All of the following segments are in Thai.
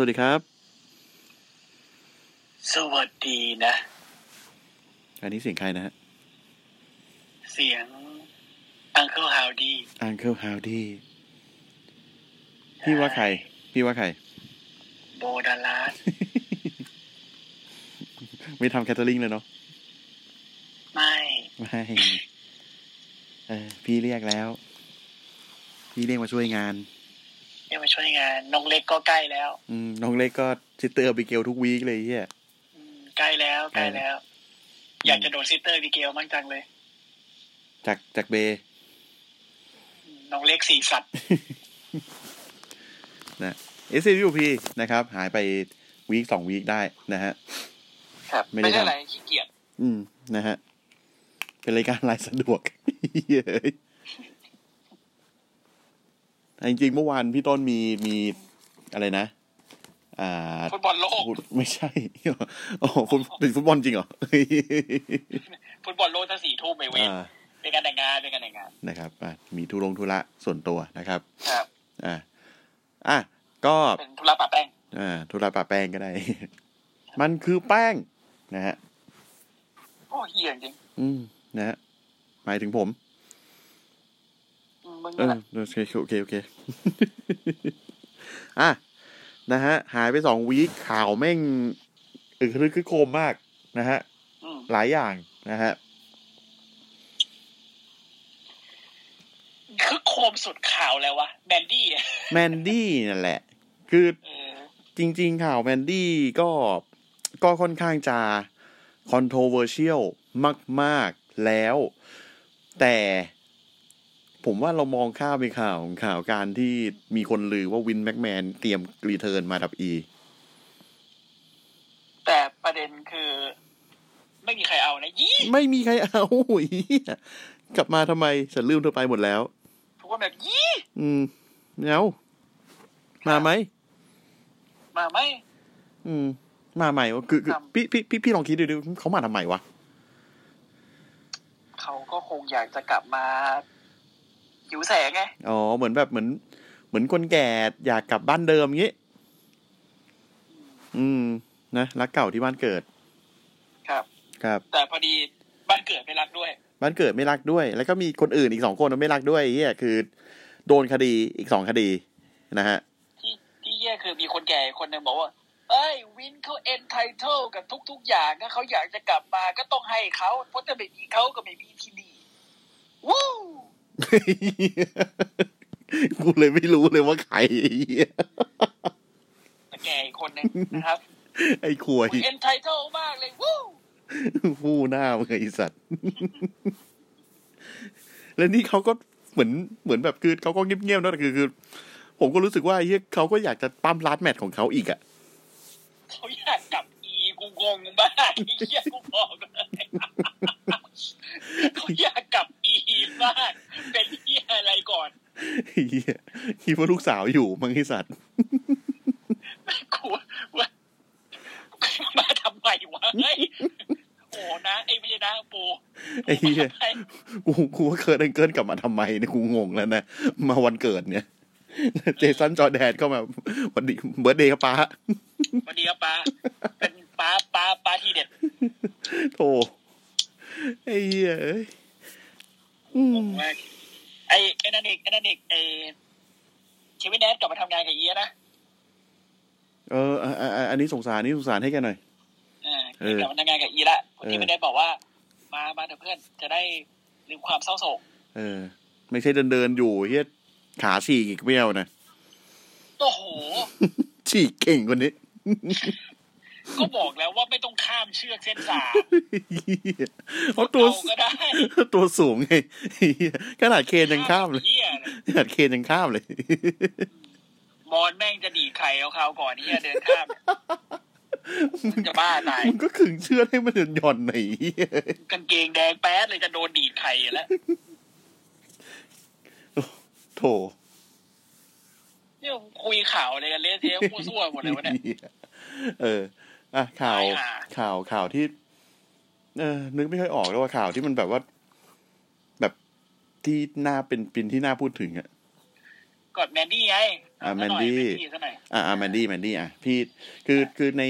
สวัสดีครับ สวัสดีนะ อันนี้เสียงใครนะฮะ เสียง Uncle Howdy Uncle Howdy พี่ว่าใคร พี่ว่าใคร Bo Dallas ไม่ทำ catering เลยเนาะ ไม่ ไม่เออพี่เรียกแล้ว พี่เรียกมาช่วยงาน ยังมาช่วยงานน้องเล็กก็ใกล้แล้ว อืมน้องเล็กก็ซิสเตอร์บิเกลทุกวีคเลยเฮียอืมใกล้แล้วใกล้ใกล้แล้แล้ววอยากจะโดนซิสเตอร์วิเกลมั่งจังเลย จากจากเบย์อืมน้องเล็กสีสัตว์นะ s c u p นะครับ หายไปวีคสองวีคได้นะฮะครับไม่ได้ไม่ใช่ทำอะไรขี้เกียจอืมนะฮะ เป็นรายการรายสะดวกเย้ยแต่ จริงๆเมื่อวานพี่ต้นมีมีอะไรนะอ่าฟุตบอลโลกพูดไม่ใช่โอ้โหฟุตเป็นฟุตบอลจริงเหรอฟุตบอลโลกถ้าสี่ทุ่มไปเว้นอ่าเป็นการแต่งงานเป็นการแต่งงานนะครับอะมีทุรงธุระส่วนตัวนะครับครับอ่าอะก็เป็นธุระปะแป้งอ่าธุระปะแป้งก็ได้ มันคือแป้งนะฮะโอ้เฮียจริง อืมนะฮะหมายถึงผมอื มมึงเอนี่อแหละโอเคโอเคโอเคอะนะฮะ หายไปสองวีคข่าวแม่งอึกรึกคึกโครมมากนะฮะอืมหลายอย่างนะฮะคือโคมสุดข่าวแล้ววะแบนดี้อะMandy นั่นแหละ คือเออจริง ๆ ข่าว Mandy ก็ก็ค่อนข้างจะ controversial มาก ๆ แล้ว แต่ ผมว่าเรามองข้ามไปข่าวของข่าวการที่มีคนลือว่า Vince McMahon เตรียม return มาดับอี แต่ประเด็นคือ ไม่มีใครเอานะยี่ไม่มีใครเอาเหี้ยกลับมาทำไมฉันลืมเธอไปหมดแล้วทุกคนแบบยี่อืมเอามาไหม มาไหมอืม มาใหม่วะคือคือครับพี่พี่พี่พี่ลองคิดดูดิเขามาทำไมวะเขาก็คงอยากจะกลับมา หิวแสงไง อ๋อ เหมือนแบบเหมือน เหมือนคนแก่อยากกลับบ้านเดิมงี้ อืม นะรักเก่าที่บ้านเกิด ครับ ครับ แต่พอดีบ้านเกิดไม่รักด้วย บ้านเกิดไม่รักด้วย แล้วก็มีคนอื่นอีกสองคนไม่รักด้วยเฮียคือ โดนคดีอีกสองคดีนะฮะ ที่ที่แย่คือมีคนแก่คนหนึ่งบอกว่าเอ้ยวินเขาเอ็นไทเทิลกับทุก ๆ อย่างถ้าเขาอยากจะกลับมาก็ต้องให้เขาเพราะถ้าไม่มีเขาก็ไม่มีที่นี่วู้ กูเลยไม่รู้เลยว่าใครไอ้เหี้ยแต่แก่อีกคนหนึ่งนะครับ ไอ้ขวยเอ็นไทเทิลมากเลยวู้ฟูหน้ามึงไอ้สัตว์ แล้วนี่เขาก็เหมือนเหมือนแบบคือเขาก็เงียบๆนะแต่คือคือ ผมก็รู้สึกว่าไอ้เหี้ยเขาก็อยากจะปั้มลาดแมทของเขาอีกอะเขาอยากกลับอีกูงงมากไอ้เหี้ยกูบอกเลยเขาอยากกลับ อีมากเป็นเหี้ยอะไรก่อนไอ้เหี้ยคิดว่าลูกสาวอยู่มั้งไอ้สัตว์กูว่ามาทำไมวะเฮ้ยโอ้นะไอ้ไม่ใช่นะปูไอ้เหี้ยมาทำไมกูกูว่าเคิร์ดเกินกลับมาทำไมเนี่ยกูงงแล้วนะมาวันเกิดเนี่ย เจสันจอร์แดนเข้ามาวันดีเบิร์ดเดย์ครับป้าวันนี้ครับป้าเป็นป้าป้าป้าทีเด็ดโธ่ไอ้เหี้ย เอ้ยอืมมากไอ้ไอ้นั่นเอกไอ้นั่นเอกไอ้เควินแนทกลับมาทำงานกับเอียนะเอออะอะอะอันนี้สงสารนี่สงสารให้แกันหน่อยอ่าเออกลับมาทำงานกับอีละคนที่ไม่ได้บอกว่า มามาเถอะเพื่อนจะได้ลืมความเศร้าโศก เออ ไม่ใช่เดินเดินๆอยู่เฮียขาฉีกอีกเบี้ยวนะโอ้โหฉีกเก่งกว่านี้ ก็บอกแล้วว่าไม่ต้องข้ามเชือกเส้นสามเพราะตัวเอาก็ได้ ตัวสูงไงขนาดเคนยังข้ามเลยเฮียเลยขนาดเคนยังข้ามเลย มอนแม่งจะดีดไข่เอาเขาวก่อนเฮียเดินข้ามมันจะบ้าตายมึงก็ขึงเชือกให้มันหย่อนๆหน่อยเหี้ยกางเกงแดงแป๊ดเลยจะโดนดีดไข่อยู่แล้วโถเนี่ยคุยข่าวอะไรกันเละเทะมั่วซั่วหมดเลยวะเนี่ยเออ อะข่าวตายห่าข่าวข่าวที่ เออนึกไม่ค่อยออกแล้วว่าข่าวที่มันแบบว่า แบบที่น่าเป็นปินที่น่าพูดถึงอะกดแมนดี้ไงอะเาซะหน่ยแมนดี้แมนดี้ซะหน่อยอ่าอ่าแมนดี้แมนดี้อะพี่คือคือใน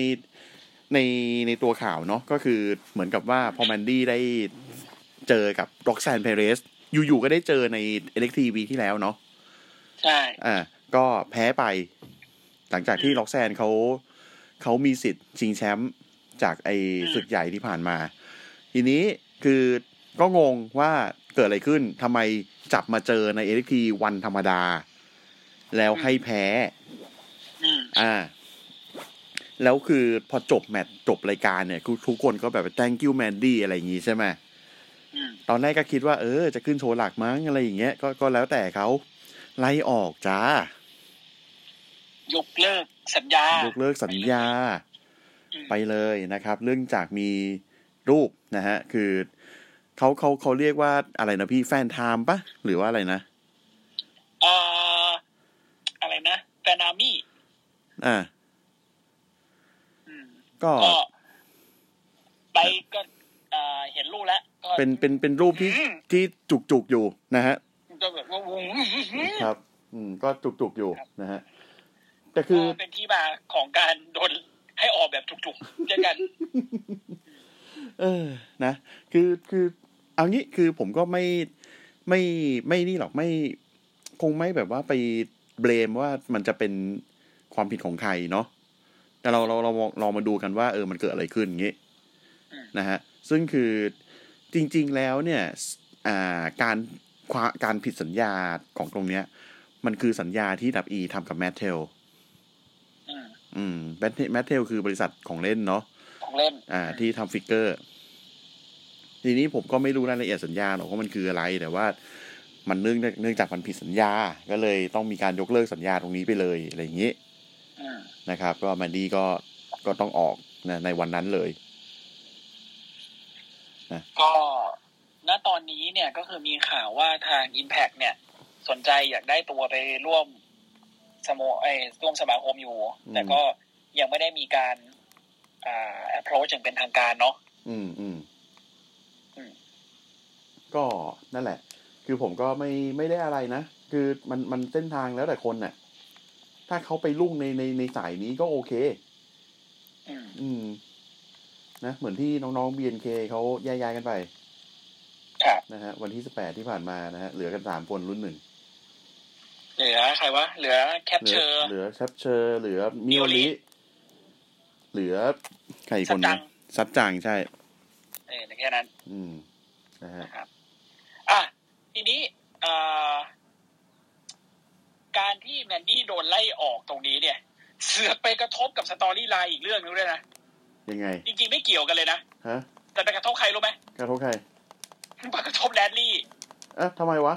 ในในตัวข่าวเนาะก็คือเหมือนกับว่าพอแมนดี้ได้เจอกับร็อกแซนเพเรสอยู่ๆก็ได้เจอในเอเล็กทีวีที่แล้วเนาะใช่ อ่า ก็แพ้ไป หลังจากที่ล็อกแซนเขา เขามีสิทธิ์ชิงแชมป์จากไอศึกใหญ่ที่ผ่านมา ทีนี้คือก็งงว่าเกิดอะไรขึ้นทำไมจับมาเจอในเอ t ทีวันธรรมดา แล้วให้แพ้อืมอ่า แล้วคือพอจบแมตช์จบรายการเนี่ยทุกคนก็แบบ thank you Mandy อะไรอย่างงี้ใช่ไหมอืมตอนแรกก็คิดว่าเออ จะขึ้นโชว์หลักมั้งอะไรอย่างเงี้ยก็ก็แล้วแต่เขาไล่ออกจ้ายกเลิก สัญญายกเลิกสัญญาอืมไปเลยนะครับ เรื่องจากมีรูปนะฮะ คือเขาเขาเขาเรียกว่าอะไรนะพี่แฟนไทม์ปะหรือว่าอะไรนะเอ่ออะไรนะแฟนามี่อ่าอืมก็ก็ไปก็เอ่อเห็นรูปแล้วก็เป็นเป็นเป็นรูปที่อืมที่จุกจุกๆอยู่นะฮะก็แบบว่าวงครับ อืม ก็จุกจุกๆอยู่นะฮะ แต่คือก็เป็นที่มาของการโดนให้ออกแบบจุกๆเช่นกัน เออ นะ คือคือ เอางี้คือผมก็ไม่ไม่ไม่นี่หรอกไม่คงไม่แบบว่าไป blame ว่ามันจะเป็นความผิดของใครเนาะแต่เราเราเราลองลองมาดูกันว่า เออมันเกิดอะไรขึ้นอย่างงี้อืมนะฮะ ซึ่งคือจริง ๆแล้วเนี่ย อ่าการควาการผิดสัญญาของตรงเนี้ย มันคือสัญญาที่ดับอีทำกับ Mattel อืมอืม Mat Mattel คือบริษัทของเล่นเนาะของเล่น อ่า ที่ทำ figure ทีนี้ผมก็ไม่รู้รายละเอียดสัญญาหรอกว่ามันคืออะไร แต่ว่า มันเนื่องเนื่องจากมันผิดสัญญา ก็เลยต้องมีการยกเลิกสัญญาตรงนี้ไปเลยอะไรอย่างนี้อืมนะครับ ก็แมนดี้ก็ก็ต้องออกนะในวันนั้นเลยก็ณตอนนี้เนี่ยก็คือมีข่าวว่าทาง Impact เนี่ย สนใจอยากได้ตัวไปร่วม สโมไอ้ยร่วมสมาคมอยู่อืมแต่ก็ยังไม่ได้มีการ อ่า approach อย่างเป็นทางการเนาะอืมอืมอืมก็นั่นแหละ คือผมก็ไม่ไม่ได้อะไรนะ คือมันมันเส้นทางแล้วแต่คนน่ะ ถ้าเขาไปลุ่งในในในสายนี้ก็โอเค อืมอืมนะเหมือนที่น้องๆ BNK เขาแยกย้ายกันไปครับนะฮะวันที่สิบแปดที่ผ่านมานะฮะเหลือกันสามคนรุ่นหนึ่ง เหลือใครวะ เหลือแคปเหลืเชอร์เหลือแชปเชอร์เหลือมิโอมิโอริริเหลือใครอีกคนซันึบจังงซับจังใช่ เออแค่นั้น อืมนะฮะนะครับ อะ ทีนี้อ่าการที่แมนดี้โดนไล่ออกตรงนี้เนี่ย เสือกไปกระทบกับสตอรี่ไลน์อีกเรื่องนึงด้วยนะ ยังไง จริงๆไม่เกี่ยวกันเลยนะฮะแต่ไปกระทบใครรู้ไหมกระทบใคร ไปกระทบแดนลี่ เอ๊ะทำไมวะ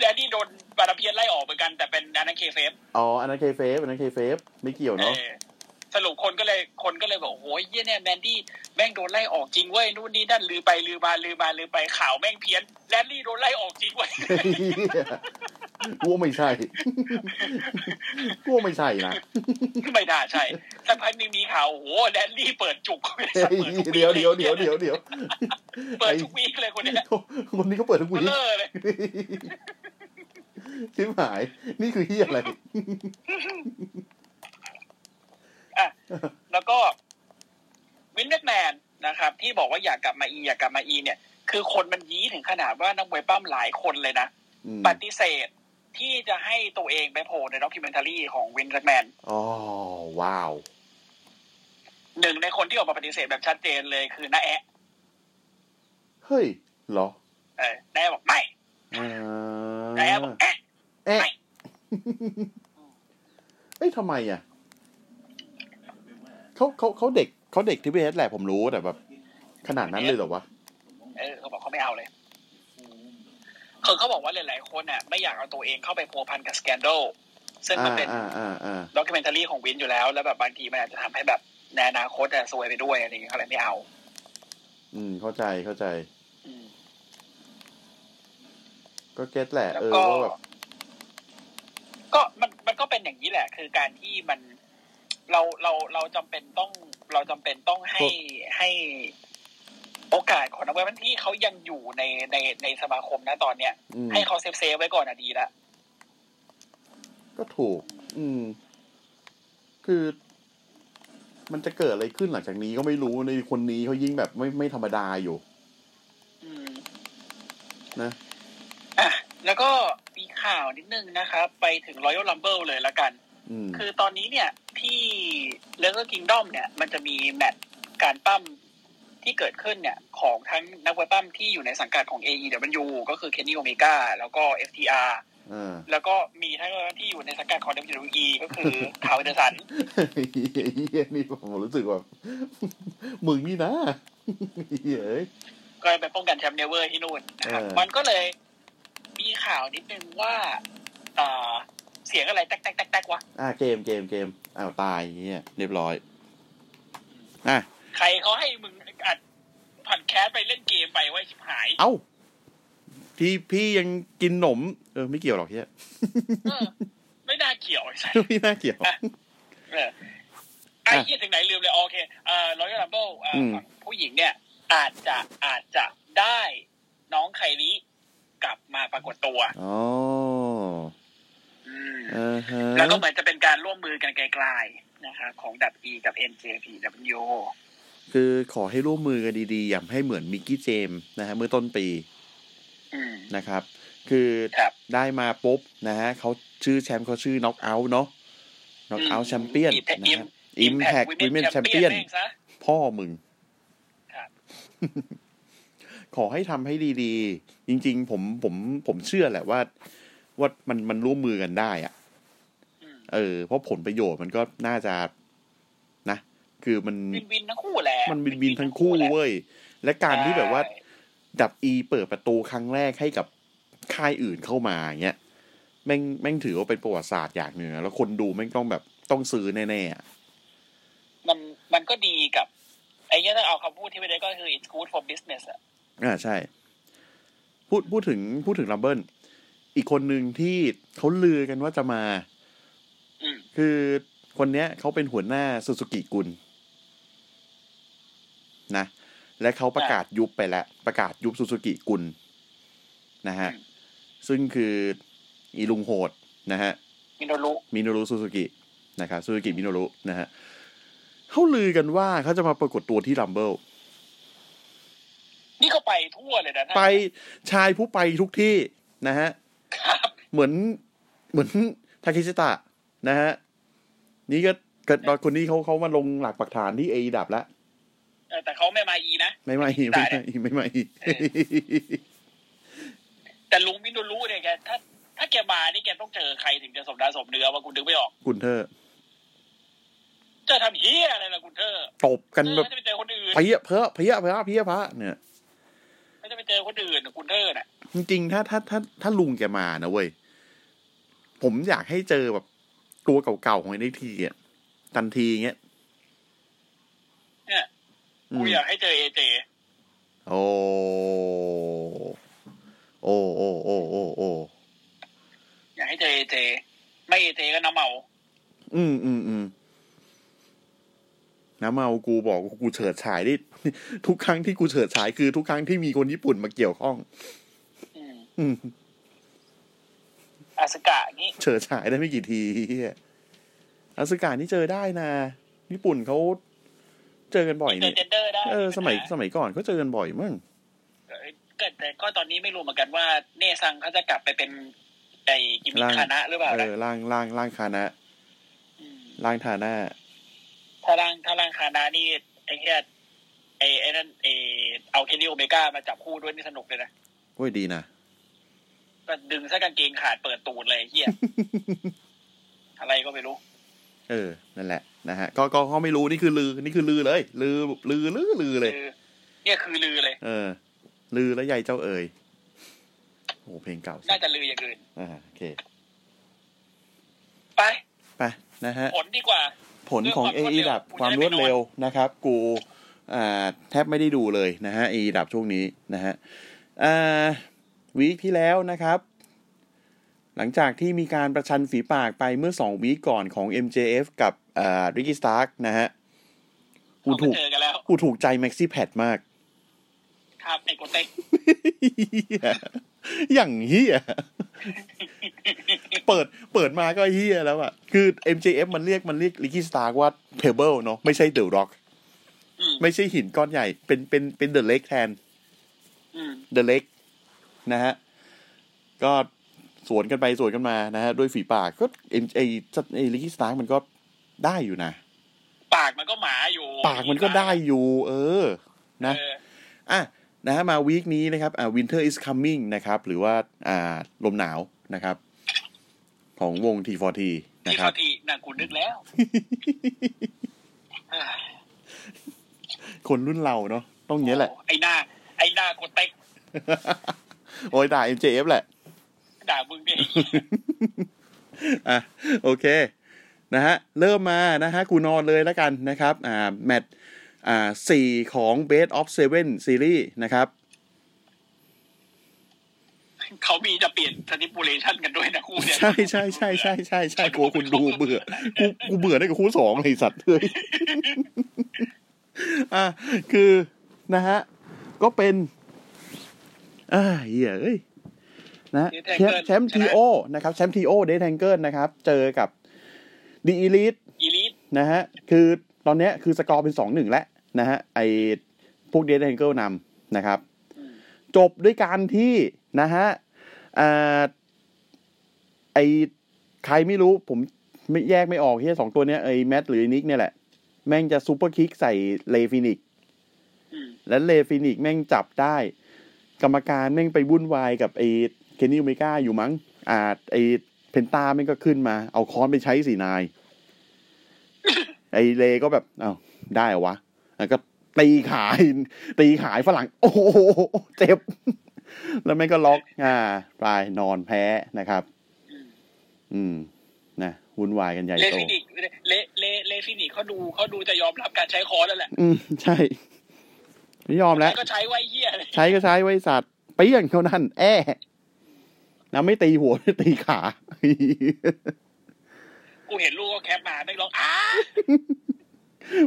แดนลี่โดนบาราเพียนไล่ออกเหมือนกันแต่เป็นอันนั้นเคเฟฟอ๋ออันนั้นเคเฟฟอันนั้นเคเฟฟไม่เกี่ยวเนาะเออสรุปคนก็เลยคนก็เลยบอกโอ้ยเยี่ยเนี่ยแมนดี้แม่งโดนไล่ออกจริงเว้ยนู่นนี่นั่นลือไปลือมาลือมาลือไปข่าวแม่งเพี้ยนแดนลี่โดนไล่ออกจริงเว้ย กูว่าไม่ใช่กูว่าไม่ใช่นะไม่น่าใช่สักพักหนึงมีข่าวโอ้โหแดนลี่เปิดจุกเฮ้ยเดี๋ยวเดี๋ยวเดี๋ยวเดี๋ยวเดี๋ยวเปิดทุก week เลยคนเนี้ยคนนี้เขาเปิดทุก week เลยชิบหาย นี่คือเหี้ยอะไรอะแล้วก็ Vince McMahon นะครับ ที่บอกว่าอยากกลับมาอีอยากกลับมาอี เนี่ย คือคนมันยี้ถึงขนาดว่านักมวยปล้ำหลายคนเลยนะอืมปฏิเสธ ที่จะให้ตัวเองไปโผล่ใน documentary ของ Vince McMahonอ๋อว้าว หนึ่งในคนที่ออกมาปฏิเสธแบบชัดเจนเลยคือน้าแอะเฮ้ยเหรอ เออน้าแอะบอกไม่อ่าน้าแอะบอกแอะเอ๊ะไม่เอ้ยทำไมอะเขาเขาเขาเด็กเขาเด็กที่พีเอสแหละผมรู้แต่แบบ ขนาดนั้นเลยเหรอวะ เออเขาบอกเขาไม่เอาเลย คือเขาบอกว่าหลายๆคนอะไม่อยากเอาตัวเองเข้าไปพัวพันกับสแกนโดซึ่งมันอ่าเป็นอ่าอ่าอ่าด็อกิเมนทารีของวินอยู่แล้ว แล้วแบบบางทีมันอาจจะทำให้แบบในอนาคตอะซวยไปด้วยอะไรอย่างเงี้ยเขาเลยไม่เอา อืม เข้าใจเข้าใจอืมก็ get แหละแล้วเออก็ว่าแบบก็มันมันก็เป็นอย่างนี้แหละ คือการที่มันเราเราเราจำเป็นต้องเราจำเป็นต้องให้ให้ โอกาสของนักมวยที่เขายังอยู่ในในในสมาคมนะตอนเนี้ยอืมให้เขา save save ไว้ก่อนอะดีละก็ถูก อืม คือ มันจะเกิดอะไรขึ้นหลังจากนี้ก็ไม่รู้ในคนนี้เขายิ่งแบบไม่ไม่ธรรมดาอยู่อืมนะอะแล้วก็มีข่าวนิดนึงนะครับ ไปถึง Royal Rumble เลยละกันอืมคือตอนนี้เนี่ย ที่เลเ e อร์ Kingdom เนี่ย มันจะมีแมตช์การปั้ม ที่เกิดขึ้นเนี่ยของทั้งนักมวยปั้มที่อยู่ในสังกัดของ AEW ก็คือ Kenny Omega แล้วก็ FTR อ่าแล้วก็มีทั้งที่อยู่ในสังกัดของ WWE ก็คือ Karl Andersonเฮียนี่ผมรู้สึกแบบมึงนี่นะเฮ้ยก็ไปป้องกันแชมป์ NEVER ที่นู่นนะครับเออมันก็เลยมีข่าวนิดนึงว่าอ่าเสียงอะไรแต๊กแต๊กแต๊กแต๊กวะอ่าเกมเกมเกมอ้าวตายเฮียเรียบร้อยอะใครเขาให้มึง อัดผ่อนแคสไปเล่นเกมไปไว้ชิบหาย เอ้า พี่พี่ยังกินหนม เออ ไม่เกี่ยวหรอกเฮียเออไม่น่าเกี่ยวไอ้สัสไม่น่าเกี่ยวเออไอ้เหี้ยถึงไหนลืมเลย โอเคเอ่อร้อยลัมเบิลอืมผู้หญิงเนี่ย อาจจะอาจจะได้น้องไคลีกลับมาปรากฏตัวอ๋ออืมอ่าฮะแล้วก็เหมือนจะเป็นการร่วมมือกันไกลๆนะครับของดับ E กับ NJPW คือขอให้ร่วมมือกันดีๆ อย่าให้เหมือนมิกกี้เจมส์นะฮะเมื่อต้นปีอืมนะครับ คือครับได้มาปุ๊บนะฮะเขาชื่อแชมป์เขาชื่อน็อกเอาท์เนาะน็อกเอาท์แชมเปี้ยนนะฮะ Impact Women Champion แม่งซะพ่อมึงครับขอให้ทำให้ดีๆ จริง ๆ ผมผมผมเชื่อแหละว่า ว่ามันมันร่วมมือกันได้อะอืมเออ เพราะผลประโยชน์มันก็น่าจะนะ คือมันวินวินทั้งคู่แหละมันวินวินทั้งคู่แหละเว้ยและการที่แบบว่าใช่ดับอีเปิดประตูครั้งแรกให้กับค่ายอื่นเข้ามาอย่างเงี้ยแม่งแม่งถือว่าเป็นประวัติศาสตร์อย่างหนึ่งอะแล้วคนดูแม่งต้องแบบต้องซื้อแน่ๆอะมันมันก็ดีกับไอ้เนี้ยต้องเอาคำพูดที่ไม่ได้ก็คือ it's good for business อะอ่าใช่ พูดพูดถึงพูดถึงลัมเบิลอีกคนหนึ่งที่เขาลือกันว่าจะมาอืมคือคนเนี้ยเขาเป็นหัวหน้าซูซูกิกุนนะ และเขาประกาศยุบไปแล้ว ประกาศยุบซูซูกิกุนนะฮะ ซึ่งคืออีลุงโหดนะฮะ มิโนรุ มิโนรุซูซูกินะครับซูซูกิมิโนรุนะฮะเขาลือกันว่าเขาจะมาปรากฏตัวที่ Rumble นี่ก็ไปทั่วเลยนะไปชายผู้ไปทุกที่นะฮะครับเหมือนเหมือนทาเคชิตะนะฮะ นี่ก็เกิดตอนคนนี้เขาเขามาลงหลักปักฐานที่เอดับแล้วเออ แต่เขาไม่มาอีนะ ไม่ไม่ไม่ไม่ไม่ไม่แต่ลุงมิโนรุเนี่ยแกถ้าถ้าแกมานี่แกต้องเจอใครถึงจะสมดาสมเนื้อว่าคุณนึกไม่ออกกุนเทอร์จะทำเฮียอะไรล่ะคุณเธอตบกันแบบไม่จะไปเจอคนอื่นเพี้ยเพอเพี้ยเพอเพี้ยพระเนี่ยไม่จะไปเจอคนอื่นคุณเธอน่ะจริงๆถ้าถ้าถ้าถ้าลุงแกมานะเว้ยผมอยากให้เจอแบบตัวเก่าๆของไอ้นี่ทีอะทันทีเงี้ยเนี่ยอื กูมอยากให้เจอเอเจโอ้โอ้โอ้โอ้โอ้โอ้อยากให้เจอเอเจไม่เอเจก็น้ำเมาอืมอืมอืมน้ำเมากูบอกว่ากูเฉิดฉายได้ทุกครั้งที่กูเฉิดฉายคือทุกครั้งที่มีคนญี่ปุ่นมาเกี่ยวข้อง อืมอืมอาสกะอย่างงี้เฉิดฉายได้ไม่กี่ทีเหี้ยอาสกานี่เจอได้นะญี่ปุ่นเขา เจอกันบ่อยเจอนี่เจนเดอร์ได้เออสมัยปัญหาสมัยก่อนก็เจอกันบ่อยมั้งเออก็แต่ก็ตอนนี้ไม่รู้เหมือนกันว่า เนซังเขาจะกลับไปเป็นไอ้กิมมิคคานะหรือเปล่าเอนะอล่างล่างล่างคานะมล่างทาหน้าถ้าร่างถ้าร่างคานานี่ไอ้แค่ไอ้ไอ้นั่นไอ้เอาเคนนี่โอเมก้ามาจับคู่ด้วยนี่สนุกเลยนะโอ้ยดีนะก็ดึงซะกางเกงขาดเปิดตูดเลยไอ้เฮียอะไรก็ไม่รู้ เออ นั่นแหละนะฮะก็ก็เขาไม่รู้นี่คือลือ นี่คือลือเลย ลือลือลือลือเลยคือเนี่ยคือลือเลย เออ ลือแล้วใหญ่เจ้าเอ๋ยโอ้เพลงเก่าน่าจะลืออย่างอื่นอ่าโอเค ไปไปนะฮะ ผลดีกว่า ผลของเรื่องเอความรวดเร็วดับความรวดเร็วนะครับ กูอ่าแทบไม่ได้ดูเลยนะฮะเอดับช่วงนี้นะฮะอ่าวีคที่แล้วนะครับ หลังจากที่มีการประชันฝีปากไปเมื่อสองวีคก่อนของ MJF กับอ่าริกกี้สตาร์กนะฮะกูเราถูมากเจอกันแล้วกูถูกใจแม็กซี่แพดมาก ครับไอ้โกเต็กเหี้ยอย่างเฮียเปิดเปิดมาก็เฮียแล้วอะคือ MJF มันเรียกมันเรียก Ricky Starks ว่า Pebble เนาะไม่ใช่ The Rock อืมไม่ใช่หินก้อนใหญ่ เป็นเป็นเป็น The Leg แทนอืม The Leg นะฮะ ก็ สวนกันไปสวนกันมานะฮะด้วยฝีปากก็เอ็มไอไอ Ricky Starks มันก็ได้อยู่นะ ปากมันก็หมาอยู่ ปากมันก็ได้อยู่ เออ นะเอออะนะฮะมาวีคนี้นะครับอ่า winter is coming นะครับ หรือว่าอ่าลมหนาวนะครับ ของวง T40 นะที่ครัเขาบทีน่ะกูนึกแล้วเอ้ยคนรุ่นเราเนาะต้องเนี้ยแหละโไอ้หน้า ไอ้หน้าโกเต็กโอ้ยด่า MJF แหละ ด่ามึงเนี่ยอะโอเคนะฮะเริ่มมานะฮะกูนอนเลยแล้วกันนะครับอ่าแมตช์อ่าสี่ของ Best of Seven Series นะครับเขามีจะเปลี่ยนสติปูเลชันกันด้วยนะคู่เนี่ยใช่ใช่ใช่ใช่ใช่ใช่กลัวคุณดูเบื่อกูกูเบื่อได้กับคู่สองเลยไอ้สัตว์เลยอะคือนะฮะก็เป็นอ่าเหี้ยเอ้ย นะแชมป์แชมป์ทีโอนะครับแชมป์ทีโอเดทแทงเกิลนะครับ เจอกับ The Elite Elite นะฮะคือตอนเนี้ยคือสกอร์เป็นสองหนึ่งแล้วนะฮะไอพวก Death Triangle นำนะครับ จบด้วยการที่นะฮะอ่าไอใครไม่รู้ผมไม่แยกไม่ออกที่สองตัวเนี้ยไอแมทหรือไอ้นิกเนี่ยแหละ แม่งจะ superkick ใส่เลฟินิกอืมแล้วเลฟินิกแม่งจับได้ กรรมการแม่งไปวุ่นวายกับไอ เคนนี่เมกาอยู่มั้งอาจไอเพนตาแม่งก็ขึ้นมา เอาค้อนไปใช้สีนาย ไอเลก็แบบอ้าวได้เหรอวะแล้วก็ตีขาย ตีขายฝรั่ง โอ้โหเจ็บ แล้วแม่งก็ล็อก อ่าปลายนอนแพ้นะครับ อืมนะวุ่นวายกันใหญ่เลโตฟินิกเลเลเลฟินิกเขาดูเขาดูจะยอมรับการใช้คอร์สแล้วแหละ อืมใช่ไม่ยอมแล้ว ก็ใช้ไว้เฮียเลยใช้ก็ใช้ไว้สัตว์เปี้ยงเท่านั้น แอ้ นะไม่ตีหัวไม่ตีขา กูเห็นลูกก็แคปมาไม่ร้องอ้า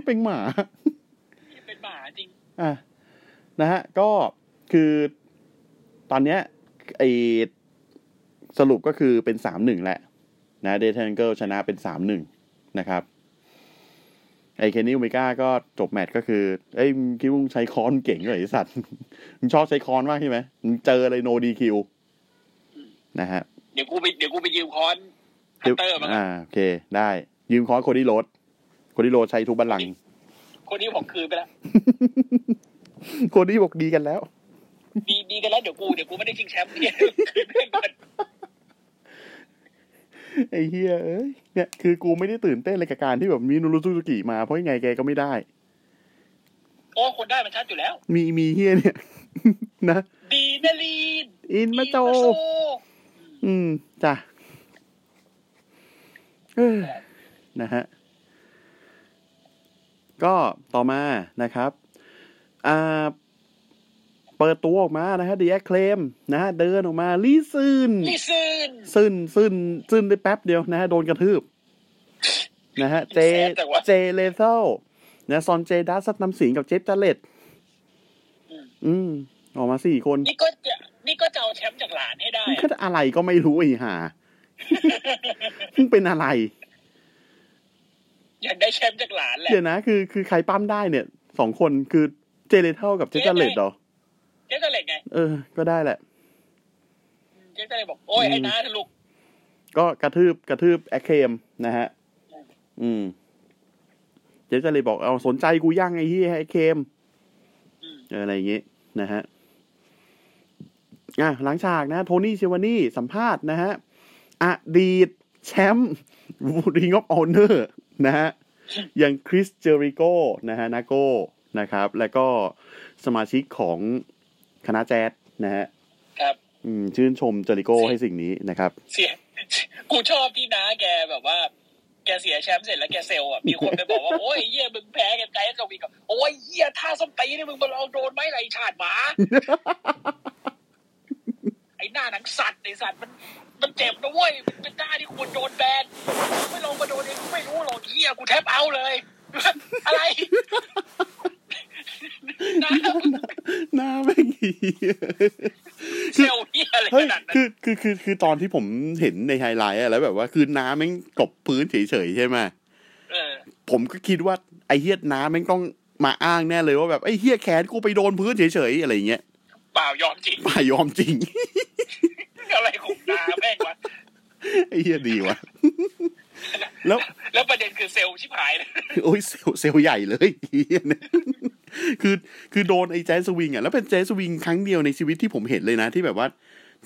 เป็นหมา เป็นหมาจริง อะนะฮะ ก็คือตอนเนี้ยไอสรุปก็คือเป็นสามหนึ่งแหละ นะ Death Triangle ชนะเป็นสามหนึ่งนะครับไอ Kenny Omega ก็จบแมตช์ก็คือเอ้ยมึงคิดว่ามึงใช้ค้อนเก่งเลยไอสัตว์มึงชอบใช้ค้อนมากใช่ไหมมึงเจอเลย No DQ นะฮะเดี๋ยวกูไปเดี๋ยวกูไปยืมคอนฮันเตอร์มาก่อนอ่าโอเค ได้ ยืมค้อน Cody Rhodes Cody Rhodes ใช้ทุบบัลลังก์คนนี้ผมคืนไปแล้วโคดี้บอกดีกันแล้ว ดีดีกันแล้วเดี๋ยวกูเดี๋ยวกูไม่ได้ชิงแชมป์เนี่ยคืนให้ก่อนไอ้เฮียเอ้ยเนี่ยคือกูไม่ได้ตื่นเต้นเลยกับการที่แบบมีนูรุซูซูกิมาเพราะยังไงแกก็ไม่ได้ โอ้คนได้มันชัดอยู่แล้ว มีมีเฮียเนี่ย นะ ดีนาลีนอินมาโจดี อืม จ้ะเอ้ยนะฮะ ก็ต่อมานะครับ อ่า เปิดตัวออกมานะฮะ The Acclaimed นะฮะ เดินออกมา listen listen ซึนซึนซึนได้แป๊บเดียวนะฮะ โดนกระทืบ นะฮะ เจ Jay Lethal นะ Sonjay Dutt Satnam Singh กับ Jeff Jarrett อืม ออกมาสี่คน นี่ก็จะ นี่ก็จะเอาแชมป์จากหลานให้ได้มึงก็อะไรก็ไม่รู้ไอ้ห่ามึงเป็นอะไร อยากได้แชมป์จากหลานแหละเดี๋ยวนะคือคือใครปั้มได้เนี่ยสองคนคือเจเลเทลกับเจฟจาเลตเหรอเจ๊จะเหล็กไง เออ ก็ได้แหละ เจ๊จะเหล็กบอกโอ้ยไอ้น้าทะลุกก็กระทืบกระทืบแอคเคมนะฮะ อืม เจฟจาเลตบอกเอาสนใจกูย่างไอ้ที่ไอ้เคมอืมเอออะไรอย่างงี้นะฮะ อะหลังฉากนะ โทนี่เชวานี่สัมภาษณ์นะฮะอดีตแชมป์ Ring of Honor นะฮะอย่างคริสเจอริโกนะฮะนาโกนะครับ แล้วก็สมาชิกของคณะแจ๊สนะฮะครับ อืม ชื่นชมเจอริโกให้สิ่งนี้นะครับเสียกูชอบที่น้าแกแบบว่า แกเสียแชมป์เสร็จแล้วแกเซลอะ มีคนไปบอกว่า โอ้ยเหี้ยมึงแพ้กันไกลสวีกับโอ้ยเหี้ยท่าส้มตีนี่มึงมาลองโดนไหมไรชาติหมา ไอ้หน้าหนังสัตว์ไอ้สัตว์มันมันเจ็บนะเว้ยมันเป็นหน้าที่ควรโดนแบนไม่ลองมาโดนเองกูไม่รู้หรอกเหี้ยกูแทบเอาเลย อะไรหน้าหน้าไม่ดีเซลเหี้ยอะไรเฮ้ขยนาดนั้นคือคือคือคือตอนที่ผมเห็นในไฮไลท์อะแล้วแบบว่าคือน้ำแม่งกลบพื้นเฉยๆใช่ไหมเออผมก็คิดว่าไอ้เฮียน้ำแม่งต้องมาอ้างแน่เลยว่าแบบไอ้เฮียแขนกูไปโดนพื้นเฉยๆอะไรอย่างเงี้ยเปล่ายอมจริงป่ายอมจริง อะไรของนาแม่งวะไอ้เฮียดีวะแล้วแล้วประเด็นคือเซลล์ชิบหายเลยโอ้ยเซลลเซลลใหญ่เลยเหี้ยเนี่ยคือคือโดนไอ้แจ๊สสวิงอะแล้วเป็นแจ๊สสวิงครั้งเดียวในชีวิตที่ผมเห็นเลยนะ ที่แบบว่า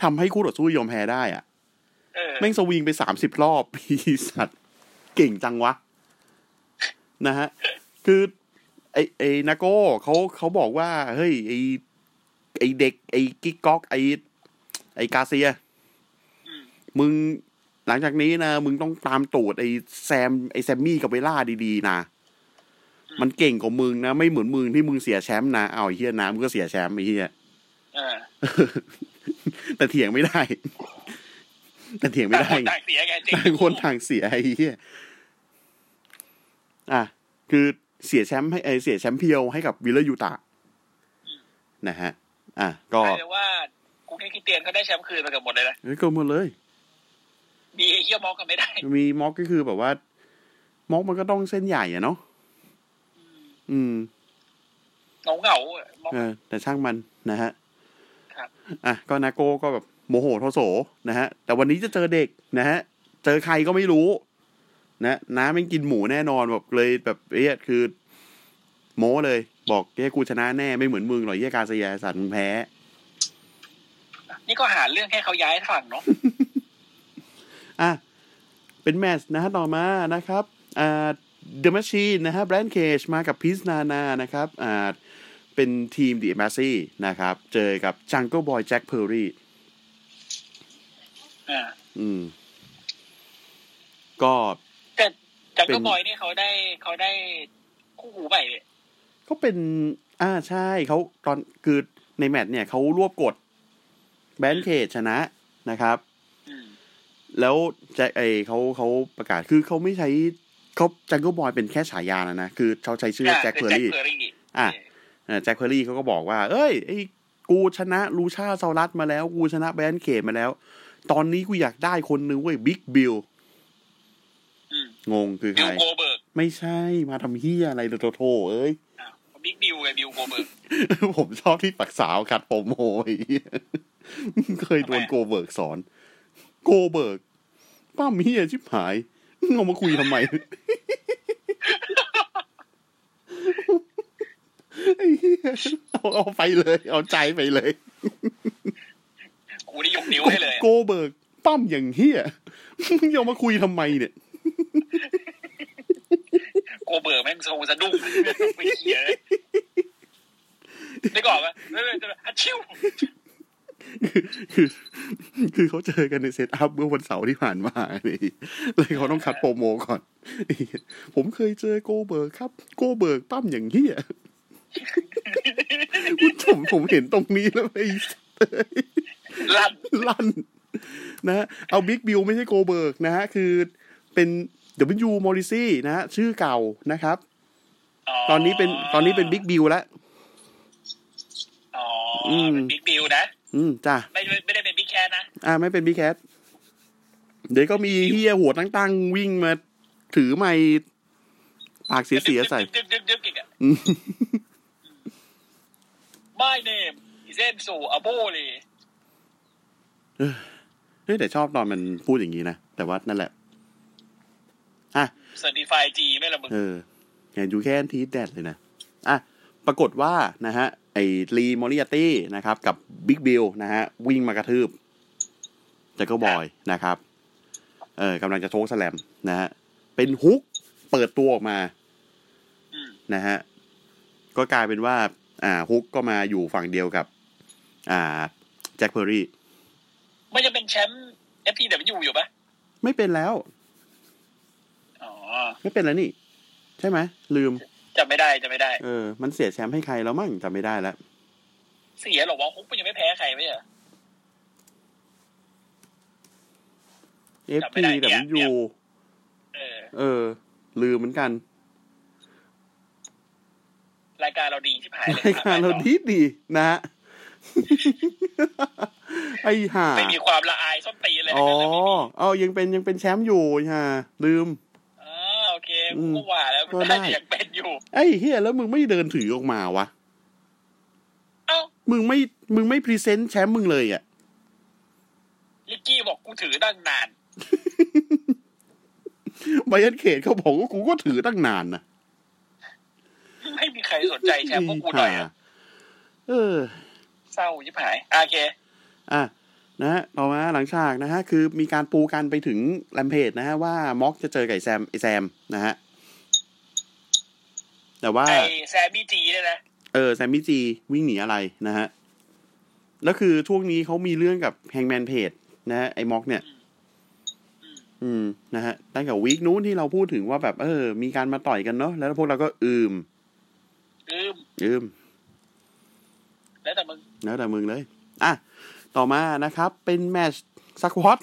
ทำให้คู่ต่อสู้ยอมแพ้ได้อะเออแม่งสวิงไปสามสิบรอบพี่สัตว์เก่งจังวะ นะฮะ คือ ไอ้ไอ้นาโก้เขาเขาบอกว่า เฮ้ยไอ้ ไอ้เด็กไอ้กิ๊กก๊อกไอ้ไอ้กาเซียอืมมึงหลังจากนี้นะ มึงต้องตามตูดไอ้แซมไอ้แซมมี่กับเวล่าดีๆนะ มันเก่งกว่ามึงนะ ไม่เหมือนมึงที่มึงเสียแชมป์นะเอาไอ้เฮียนะมึงก็เสียแชมป์ไอ้เฮียเออแต่เถียงไม่ได้ แต่เถียงไม่ได้ต่างคนต่างเสียไงจริงต่างคนต่างเสียไอ้เหี้ยอะ คือเสียแชมป์ให้ไอเสียแชมป์เพียวให้กับวิลเลอร์ยูตา นะฮะ อะก็กลายเป็นว่ากูแค่คิดเตียนเขาได้แชมป์คืนไปเกับหมดเลยนะเฮ้ยก็หมดเลย มีไอ้เฮียมองกันไม่ได้ มีม็อกก็คือแบบว่า ม็อกมันก็ต้องเส้นใหญ่อะเนาะอืมเหงาเงาๆอะมองเออ แต่ช่างมันนะฮะครับอะก็นาโก้ก็แบบโมโหโทโสนะฮะ แต่วันนี้จะเจอเด็กนะฮะ เจอใครก็ไม่รู้ นะน้าไม่งกินหมูแน่นอนแบบเลยแบบเอ้ยคือ โม้เลย บอกเฮ้ยกูชนะแน่ไม่เหมือนมึงหรอกเฮ้ยการเสียสัตว์มึงแพ้ นี่ก็หาเรื่องให้เขาย้ายฝั่งเนาะอะ เป็นแมตช์นะฮะต่อมานะครับอ่า The Machine นะฮะ Brian Cage มากับ Prince Nana นะครับอ่าเป็นทีม The Embassy นะครับ เจอกับ Jungle Boy Jack Perryอ่าอืม ก็แต่ Jungle Boy นี่เขาได้เขาได้คู่หูใหม่เนี่ย ก็เป็น อ่าใช่เขาตอนคือในแมตช์เนี่ยเขารวบกด Brian Cage ชนะนะครับอืมแล้วแจ็คไอเขาเขาประกาศคือเขาไม่ใช้เขา Jungle Boy เป็นแค่ฉายานะนะ คือเขาใช้ชื่อ Jack Perry Jack Perry อะเอ่อ Jack Perry เขาก็บอกว่า เอ้ยไอ้กูชนะลูชาซารัสมาแล้ว กูชนะแบรนด์เคจมาแล้ว ตอนนี้กูอยากได้คนนึงเว้ยบิ๊กบิลอืมงงคือบิใครวโกเบิร์กไม่ใช่มาทำเฮียอะไรโตโถเอ้ยอ้าวบิ๊กบิว ไงบิวโกเบิร์กผมชอบที่ปักสาวขัดโปรโมไอ้เหี้ยเคยโดนทำไมอะโกเบิร์กสอน โกเบิร์กป้าเฮียชิบหายมึงเอามาคุยทำไมไอ้เหี้ยเอาเอาไปเลย เอาใจไปเลยกูนี่ยกนิ้วให้เลยอะโกเบิร์กปั้มอย่างเฮียมึงเอามาคุยทำไมเนี่ยโก เบิร์แม่งโซสะดุ้งไม่เหี้ยเลยได้ก่อนปะเรื่อยๆจะอัดชิวคือคือเขาเจอกันในเซตอัพเมื่อวันเสาร์ที่ผ่านมาเลยเลยเขาต้องคัดโปรโมก่อน ผมเคยเจอ Goldberg ครับ Goldberg ปล้ำอย่างเหี้ยผมผมเห็นตรงนี้แล้วไอ้ลั่นลั่นนะ เอา Big Bill ไม่ใช่ Goldberg นะฮะคือเป็น W มอริซี่นะฮะชื่อเก่านะครับ ตอนนี้เป็นตอนนี้เป็น Big Bill แล้วอ๋ออมเป็น Big Bill นะ อืมจ้ะไม่ไม่ได้เป็น Big Cass นะอ่าไม่เป็น Big Cassเดี๋ยวก็มีเฮียหัวตั้งๆ วิ่งมาถือไม้ปากเสียๆใส่ดึกดึกดึกดึกอีกอะอืม My name is Enzo Abole เฮ้ยแต่ชอบตอนมันพูดอย่างนี้นะ แต่ว่านั่นแหละ อะ Certified G ไม่ละมึงเอออย่างยูแค่ทีแดดเลยนะ อะ ปรากฏว่านะฮะ ไอ้ลีมอริอาตี้นะครับ กับBig Bill นะฮะ วิ่งมากระทืบ Jungle Boy นะครับ เออกำลังจะ chokeslam นะฮะ เป็น Hook เปิดตัวออกมาอืมนะฮะ ก็กลายเป็นว่า อ่า Hook ก็มาอยู่ฝั่งเดียวกับ อ่า Jack Perryมันจะเป็นแชมป์ FTW อยู่ปะไม่เป็นแล้วอ๋อ ไม่เป็นแล้วนี่ ใช่ไหมลืมจำไม่ได้จำไม่ได้ เออ มันเสียแชมป์ให้ใครแล้วมั่งจำไม่ได้แล้วเสียหรอวะฮุกมันยังไม่แพ้ใครไม่ใช่เหรอจำไม่ได้เนี่ย FTW เออเออ ลืมเหมือนกัน รายการเราดีที่ผายเลยรายการเราดีดีนะฮะไอ้ห่าไม่มีความละอายส้นตีนเลยอ๋อนะเอายังเป็นยังเป็นแชมป์อยู่ฮะลืมอ๋อ โอเคอืมกูว่าแล้วก็มันได้น่าจะยังเป็นอยู่ ไอ้เฮียแล้วมึงไม่เดินถือออกมาวะเอ้ามึงไม่มึงไม่ present แชมป์มึงเลยอะ Ricky บอกกูถือตั้งนาน Brian Cage เขาบอกว่ากูก็ถือตั้งนานนะไม่มีใครสนใจแชมป์พวกกูหน่อยอะเออ เศร้าชิบหายอะโอเค อะนะฮะต่อมาหลังฉากนะฮะ คือมีการปูกันไปถึง Rampage นะฮะ ว่า Mox จะเจอกับไอ้ Sam ไอ้ Sam นะฮะ แต่ว่าไอแซมมี่จีเนี่ยนะเออแซมมี่จีวิ่งหนีอะไรนะฮะแล้วคือช่วงนี้เขามีเรื่องกับแฮงแมนเพจนะฮะไอ้ม็อกเนี่ย อืมนะฮะตั้งแต่วีคนู้นที่เราพูดถึงว่าแบบเออ มีการมาต่อยกันเนาะแล้วพวกเราก็อืม อืมอืมแล้วแต่มึงแล้วแต่มึงเลย อะ ต่อมานะครับ เป็นแมตช์สควอต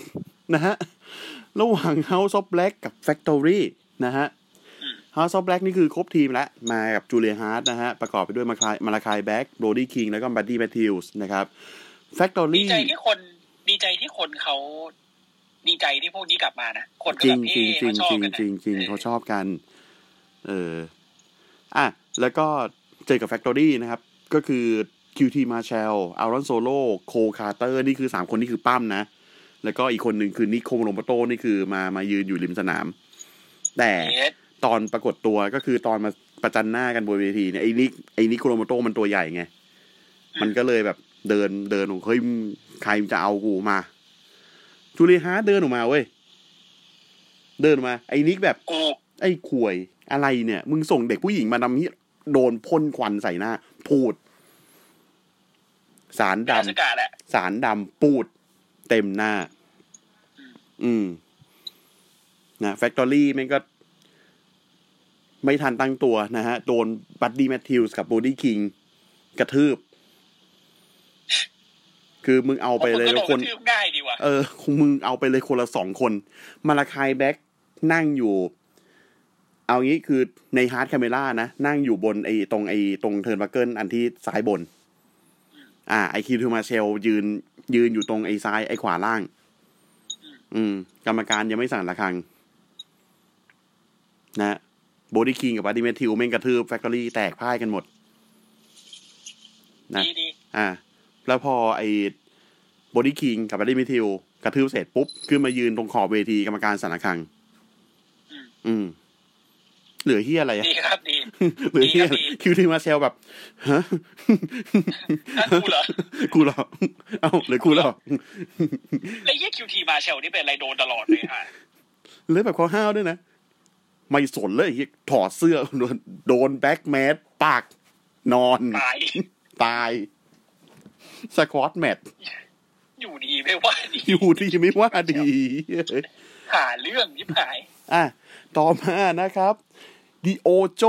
นะฮะ ระหว่าง House of Black กับ Factory นะฮะ House of Black นี่คือครบทีมแล้ว มากับจูเลียฮาร์ดนะฮะ ประกอบไปด้วยมาคายมาลาคายแบ็กโรดี้คิงแล้วก็บัดดี้แมทธิวส์นะครับดี Factory ใจที่คนดีใจที่คนเขาดีใจที่พวกนี้กลับมานะ คนก็จริแบงบจริเฮ้งจริงเขาชอบจริงกันนะจริงจริงออเขาชอบกัน เอออะ แล้วก็เจอกับ Factory นะครับ ก็คือ QT Marshall อารอนโซโล่โคคาร์เตอร์ นี่คือสามคนนี่คือปั้มนะ แล้วก็อีกคนหนึ่งคือนิโคโรโมโตนี่คือมามายืนอยู่ริมสนาม แต่เฮ็ด ตอนปรากฏตัวก็คือตอนมาประจันหน้ากันบนเวทีเนี่ยไอ้นิกไอ้นิโคโรโมโตมันตัวใหญ่ไง มันก็เลยแบบเดินเดินออกเฮ้ยมึงใครจะเอากูมาจูเลียฮาร์ดเดินออกมาเว้ยเดินออกมา ไอ้นิกแบบกูไอ้ข่วยอะไรเนี่ย มึงส่งเด็กผู้หญิงมานำนี้โดนพ่นควันใส่หน้า พูด สารดดาสกาแหละำสารดำปูด เต็มหน้า อืมนะแฟคทอรี่มันก็ ไม่ทันตั้งตัวนะฮะ โดนบัดดี้แมทธิวส์กับโบดี้คิงกระทืบ คือมึงเอาไปเลยพราะคนก็โดนกระทืบง่ายดีว่ะเออคงมึงเอาไปเลยคนละสองคน มาลาคายแบ็กนั่งอยู่ เอางี้คือในฮาร์ดคาเมล่านะ นั่งอยู่บนไอ้ตรงไอ้ตรงเทิร์นบักเกิลอันที่ซ้ายบน อ่า ไอ้ QT Marshall ยืน ยืนอยู่ตรงไอ้ซ้ายไอ้ขวาล่าง อืม กรรมการยังไม่สั่นระฆัง นะ Brody King กับ Buddy Matthews แม่งกระทืบ Factory แตกพ่ายกันหมด นะดีดีอ่า แล้วพอไอ้ Brody King กับ Buddy Matthews กระทืบเสร็จปุ๊บ ขึ้นมายืนตรงขอบเวทีกรรมการสั่นระฆังอืมอืม เหลือเฮียอะไรอะดีครับดีเหลือเฮียดีครับดี QT Marshall แบบฮะอะกูเหรอกูเหรอเอ้าเหลือกูเหรอไอ้เหี้ย QT Marshall นี่เป็นอะไรโดนตลอดเลยฮะเหลือแบบโคตรห้าวด้วยนะ ไม่สนเลยไอ้เหี้ยถอดเสื้อโดนโดน Black Mass ปาก นอน ตาย ตาย squash matchอยู่ดีไม่ว่าดี อยู่ดีไม่ว่าดี หาเรื่องฉิบหาย อะ ต่อมานะครับ The Ocho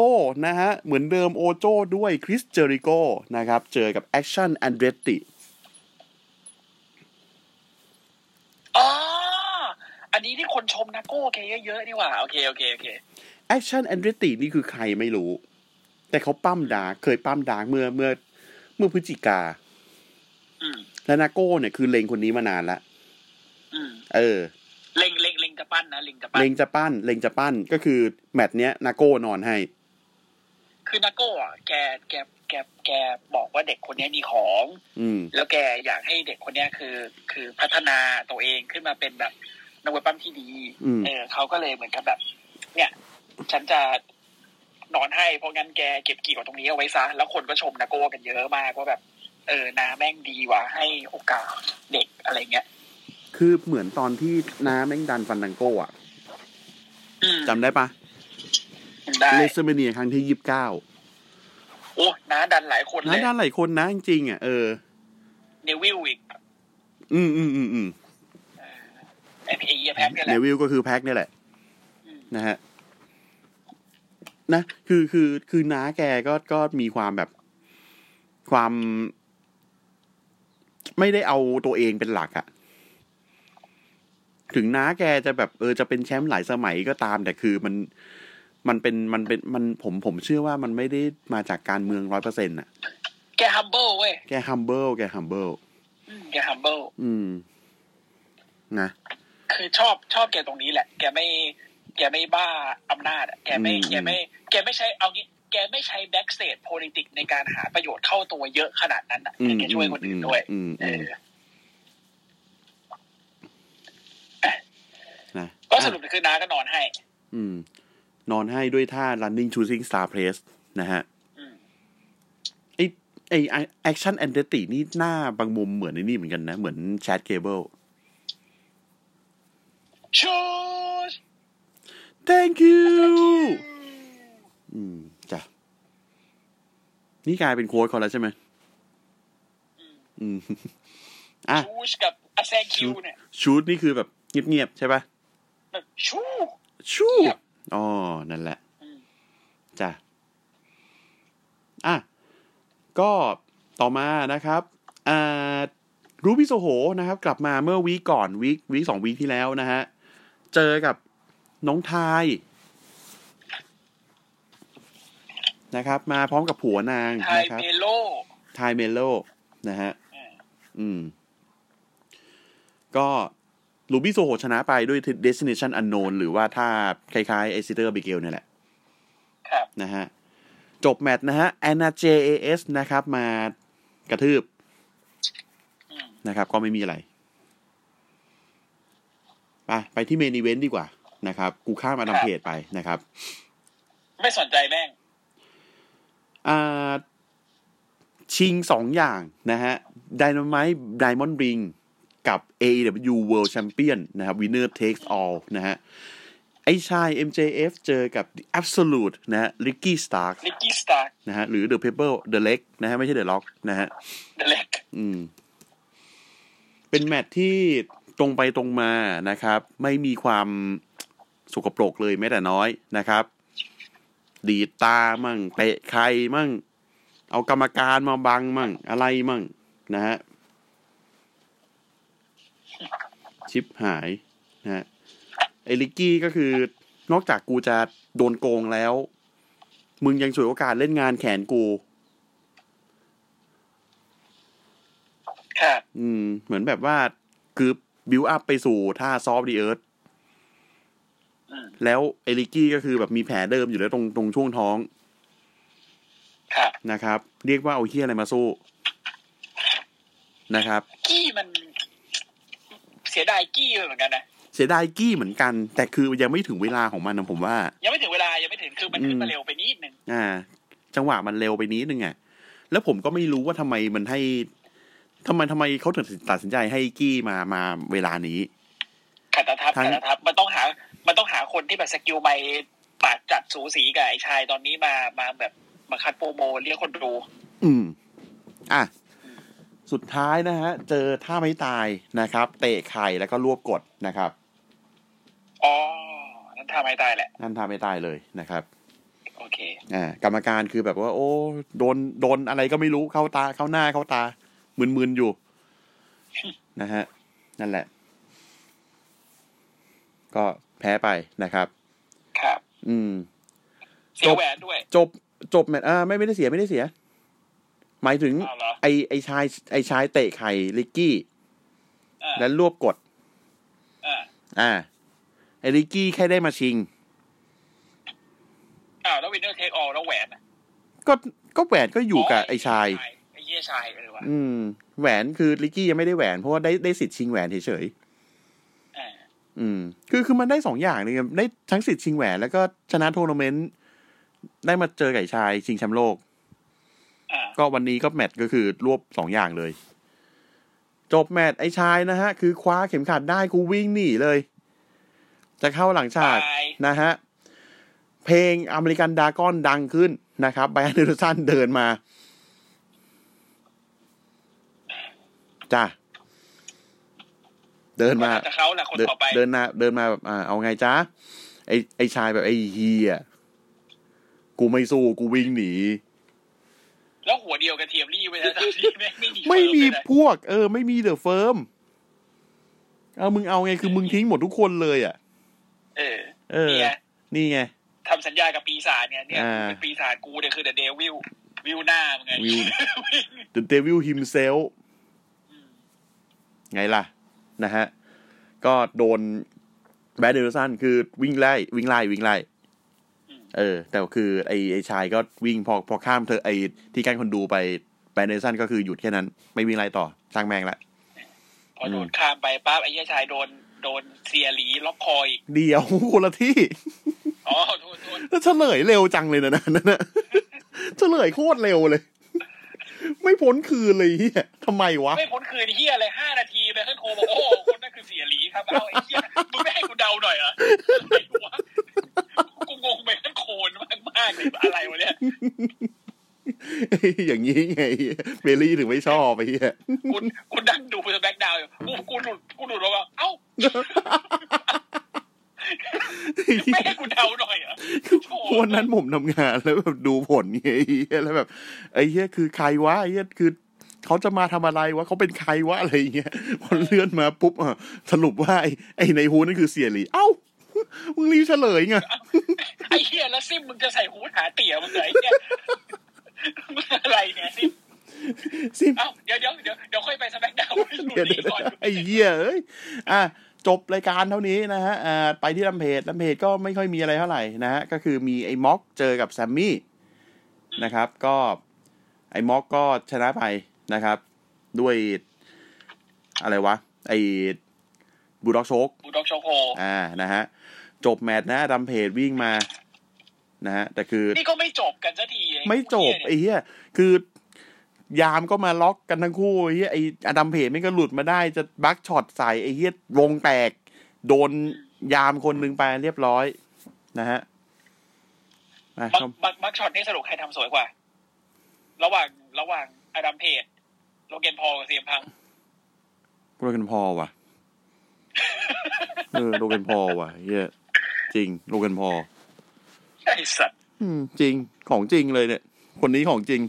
นะฮะ เหมือนเดิม Ocho ด้วย Chris Jericho นะครับ เจอกับ Action Andrettiอ๋ออันนี้ที่คนชมน้าโก้แกเยอะๆนี่หว่า โอเค โอเค โอเค Action Andretti นี่คือใครไม่รู้ แต่เขาปล้ำ Dark เคยปล้ำ Dark เมื่อเมื่อ เมื่อพฤศจิกาอืมและน้าโก้เนี่ยคือเลงคนนี้มานานละอืมเออ เล็งเล็งเล็งจะปั้นนะเล็งจะปั้นเลงจะปั้นเลงจะปั้นก็คือแมตช์เนี้ยนาโก้นอนให้ คือนาโก้อะแกแกแกแกบอกว่าเด็กคนนี้มีของ อืมแล้วแกอยากให้เด็กคนเนี้ยคือ คือพัฒนาตัวเองขึ้นมาเป็นแบบนักเวทปั้มที่ดีอืมเออเขาก็เลยเหมือนกับแบบ เนี่ย ฉันจะนอนให้เพราะงั้นแกเก็บเกี่ยวตรงนี้เอาไว้ซะแล้วคนก็ชมนาโก้กันเยอะมากว่าแบบ เออนาแม่งดีว่ะให้โอกาสเด็กอะไรเงี้ยคืคือเหมือนตอนที่น้าแม่งดันฟันดังโก้อะอืมจำได้ปะได้เลเซอร์เมเนียครั้งที่ยี่สิบเก้าโอ้น้าดันหลายคนเลน้ายดันหลายคนนะจริงๆอะเออเนวิลอีกอืมอืมอืมอืมไอพีเอแพ็คเนี่ยแหเนละวิลก็คือแพ็คเนี่ยแหละอืมนะฮะ นะคือคือคือน้าแกก็ก็มีความแบบความ ไม่ได้เอาตัวเองเป็นหลักอะถึงน้าแกจะแบบเออจะเป็นแชมป์หลายสมัยก็ตาม แต่คือมันมันเป็นมันเป็นมันผมผมเชื่อว่ามันไม่ได้มาจากการเมืองร้อยเปอร์เซ็นต์อะแกฮัมเบิลเว้ยแก humble แก humbleอืมแก humbleอืมนะคือชอบชอบแกตรงนี้แหละ แกไม่แกไม่บ้าอำนาจอะแกไม่อืมแกไม่ แกไม่ใช้เอางี้ แกไม่ใช้ backstage politics ในการหาประโยชน์เข้าตัวเยอะขนาดนั้นอะอืมแกช่วยคนอื่นด้วยอืมเออืมอนะก็สรุปคือน้าก็นอนให้ อืม นอนให้ด้วยท่า running shooting star press นะฮะอืมไอไอ Action Andretti นี่หน้าบางมุมเหมือนในนี่เหมือนกันนะ เหมือน Chad Gableชูส thank you อืมจ้ะนี่กลายเป็นโค้ดเขาแล้วใช่ไหมอืมอะชูสกับอาแซคิวเนี่ยชูดนี่คือแบบเงียบๆใช่ปะแบบชูชูเงียบอ๋อนั่นแหละอืมจ้ะอะก็ต่อมานะครับอ่า Ruby Soho นะครับ กลับมาเมื่อ week ก่อน week week สอง week ที่แล้วนะฮะ เจอกับ น้อง Tay นะครับ มาพร้อมกับผัวนาง Tay นะครับ Melo Tay Melo นะฮะอืมอืม ก็ Ruby Soho ชนะไปด้วย Destination Unknown หรือว่าถ้าคล้ายๆ e x i t e r Abigail เนี่ยแหละ ครับ นะฮะ จบแมตช์นะฮะ Anna JAS นะครับ มากระทืบอืมนะครับ ก็ไม่มีอะไร ไป ไปที่เมนอีเวนต์ดีกว่า นะครับ กูข้ามมาทำเพจไปนะครับ ไม่สนใจแม่งอ่าชิงสองอย่างนะฮะ Dynamite Diamond Ring กับ AEW World Champion นะครับ Winner Takes All นะฮะ ไอชาย MJF เจอกับ The Absolute นะฮะ Ricky Stark ลิกกี้สตาร์นะฮะ หรือ The Pepper The Leg นะฮะ ไม่ใช่ The Lock นะฮะเดเล็กอืม เป็นแมตช์ที่ตรงไปตรงมานะครับ ไม่มีความ สกปรกเลยแม้แต่น้อยนะครับ ดีดตามั่งเตะใครมั่ง เอากรรมการมาบังมั่ง อะไรมั่ง นะฮะชิบหายนะฮะไอ้ Ricky ก็คือนอกจากกูจะโดนโกงแล้ว มึงยังฉวยโอกาสเล่นงานแขนกูครับอืม เหมือนแบบว่า คือ build up ไปสู่ท่า Salt of the Earth อืม แล้วไอ้ Ricky ก็คือแบบมีแผลเดิมอยู่แล้วตรงตรงช่วงท้องครับนะครับ เรียกว่าเอาเหี้ยอะไรมาสู้นะครับ กี้มัน เสียดายกี้เหมือนกันนะเสียดายกี้เหมือนกัน แต่คือยังไม่ถึงเวลาของมันนะผมว่า ยังไม่ถึงเวลายังไม่ถึงคือมันขึ้นมาเร็วไปนิดนึงอ่า จังหวะมันเร็วไปนิดนึงอะแล้วผมก็ไม่รู้ว่าทำไมมันให้ทำไมทำไมเขาถึงตัดสินใจให้กี้มามาเวลานี้ขัดตะทับทั้งขัดตะทับมันต้อง คนที่แบบสกิลไม่ปาดจัดสูสีกับไอ้ชายตอนนี้มามาแบบมาคัดโปรโมเรียกคนดู อืม อะ สุดท้ายนะฮะ เจอท่าไม่ตายนะครับ เตะไข่แล้วก็รวบกดนะครับ อ๋อ นั่นทำไม่ตายแหละ นั่นท่าไม่ตายเลยนะครับโอเคอ่ากรรมการคือแบบว่า โอ้โดนโดนอะไรก็ไม่รู้เข้าตาเข้าหน้าเข้าตามึนๆอยู่ นะฮะ นั่นแหละ ก็ แพ้ไปนะครับ ครับ อืมเสียแหวนด้วย จบจบแมตช์อ่าไม่ไม่ได้เสียไม่ได้เสีย หมายถึงเอาเหรอไอ้ไอ้ชายไอ้ชายเตะไข่ Ricky อ่าและรวบกดอ่าอ่า ไอ้ Ricky แค่ได้มาชิงอ้าวแล้ว winner take all แล้วแหวนอะก็ก็แหวนก็อยู่กับไอ้ชายไอ้เหี้ยชายเออวะอืมแหวนคือ Ricky ยังไม่ได้แหวนเพราะว่าได้ได้สิทธิ์ชิงแหวนเฉย อ่าๆอืม คือคือมันได้สองอย่างเลยได้ทั้งสิทธิ์ชิงแหวนแล้วก็ชนะทัวร์นาเมนต์ได้มาเจอไอ้ชายชิงแชมป์โลกอ่าก็วันนี้ก็แมตช์ก็คือรวบสองอย่างเลย จบแมตช์ไอ้ชายนะฮะ คือคว้าเข็มขัดได้กูวิ่งหนีเลย จะเข้าหลังฉากตายนะฮะ เพลง American Dragon ดังขึ้นนะครับ Bryan Danielson เดินมา จ้า เดินมาจะเขาแหละคนเดินต่อไปเดินมาเดินมาแบบอ่าเอาไงจ้าไอ้ไอ้ชายแบบไอ้เหี้ยกูไม่สู้กูวิ่งหนี แล้วหัวเดียวกระเทียมลีบไว้นะที่ไม่ไม่มีไม่มี Firm เลยนะพวก เออ ไม่มี The Firm เอามึงเอาไงคือมึงทิ้งหมดทุกคนเลยอะ เออ เออเนี่ยนี่ไงทำสัญญากับปีศาจเนี่ยเนี่ยอ่าเป็นปีศาจกูเนี่ยคือ the devilวิวหน้ามึงไงวิว The Devil himself ไงล่ะ นะฮะ ก็โดน Bryan Danielson คือวิ่งไล่ วิ่งไล่ วิ่งไล่ เออ แต่คือไอ้ไอ้ชายก็วิ่งพอพอข้ามเธอไอ้ที่กั้นคนดูไป Bryan Danielson ก็คือหยุดแค่นั้น ไม่วิ่งไล่ต่อช่างแม่งละพอโดนข้ามไปปั๊บไอ้เหี้ยชายโดนโดนเสี่ยหลีล็อกคออีกเดียวคนละที่อ๋อโทษโทษแล้วเฉลยเร็วจังเลยนะนั่นนะเฉลยโคตรเร็วเลย ไม่พ้นคืนเลยเหี้ยทำไมวะ ไม่พ้นคืนเหี้ยอะไรห้านาทีไปขึ้นโทรบอกโอ้โหคนนั่นคือเสี่ยหลีครับเอาไอ้เหี้ยมึงไม่ให้กูเดาหน่อยเหรออะไรวะกูงงไปขึ้นโคนมากมากๆเลยอะไรวะเนี่ยอย่างนี้ไง Bayley ถึงไม่ชอบไปเหี้ยกูกูนั่งดู SmackDown อยู่กูกูหลุดกูหลุดแล้วว่าเอ้า ไม่ให้กูเดาหน่อยเหรอโถ่วันนั้นผมทำงานแล้วแบบดูผลไงไอ้เหี้ยแล้วแบบไอ้เหี้ยคือใครวะไอ้เหี้ยคือเขาจะมาทำอะไรวะเขาเป็นใครวะอะไรอย่างเงี้ยพอเลื่อนมาปุ๊บอะสรุปว่าไอ้ไอ้ในฮูนั่นคือเสียหลีเอ้ามึงรีบเฉลยไงไอ้เฮียแล้วซิมมึงจะใส่หูหาเตี๋ยมึงเหรอไอ้เฮียมึงอะไรเนี่ยซิมสิเอ้าเดี๋ยวเดี๋ยวเดี๋ยวเดี๋ยวค่อยไปสแบ็กดาวน์หลุดเดี๋ยวหนีก่อนไอ้เหี้ยเอ้ยอะ จบรายการเท่านี้นะฮะอ่าไปที่ลำเพจลำเพจก็ไม่ค่อยมีอะไรเท่าไหร่นะฮะก็คือมีไอ้ม็อกเจอกับแซมมี่นะครับ ก็ไอ้ม็อกก็ชนะไปนะครับ ด้วยอะไรวะ ไอ้บูลด็อกโชกบูลด็อกโชโคอ่านะฮะจบแมตช์นะดัมเพจวิ่งมานะฮะแต่คือ นี่ก็ไม่จบกันสักทีอ้ไม่จบเหี้ยไอ้เหี้ยคือ ยามก็มาล็อกกันทั้งคู่ไอ้เหี้ยไอ้ Adam Page ไม่ก็หลุดมาได้จะ Buckshot ใส่ไอ้เหี้ยวงแตก โดนยามคนหนึ่งไปเรียบร้อยนะฮะอะบักก็บัก Buckshot นี่สรุปใครทำสวยกว่า ระหว่างระหว่าง Adam Page Logan Paul กับ CM Punk Logan Paul ว่ะเออ Logan Paul ว่ะเหี้ยจริง Logan Paulไอ้สัตว์อืมจริงของจริงเลยเนี่ย คนนี้ของจริง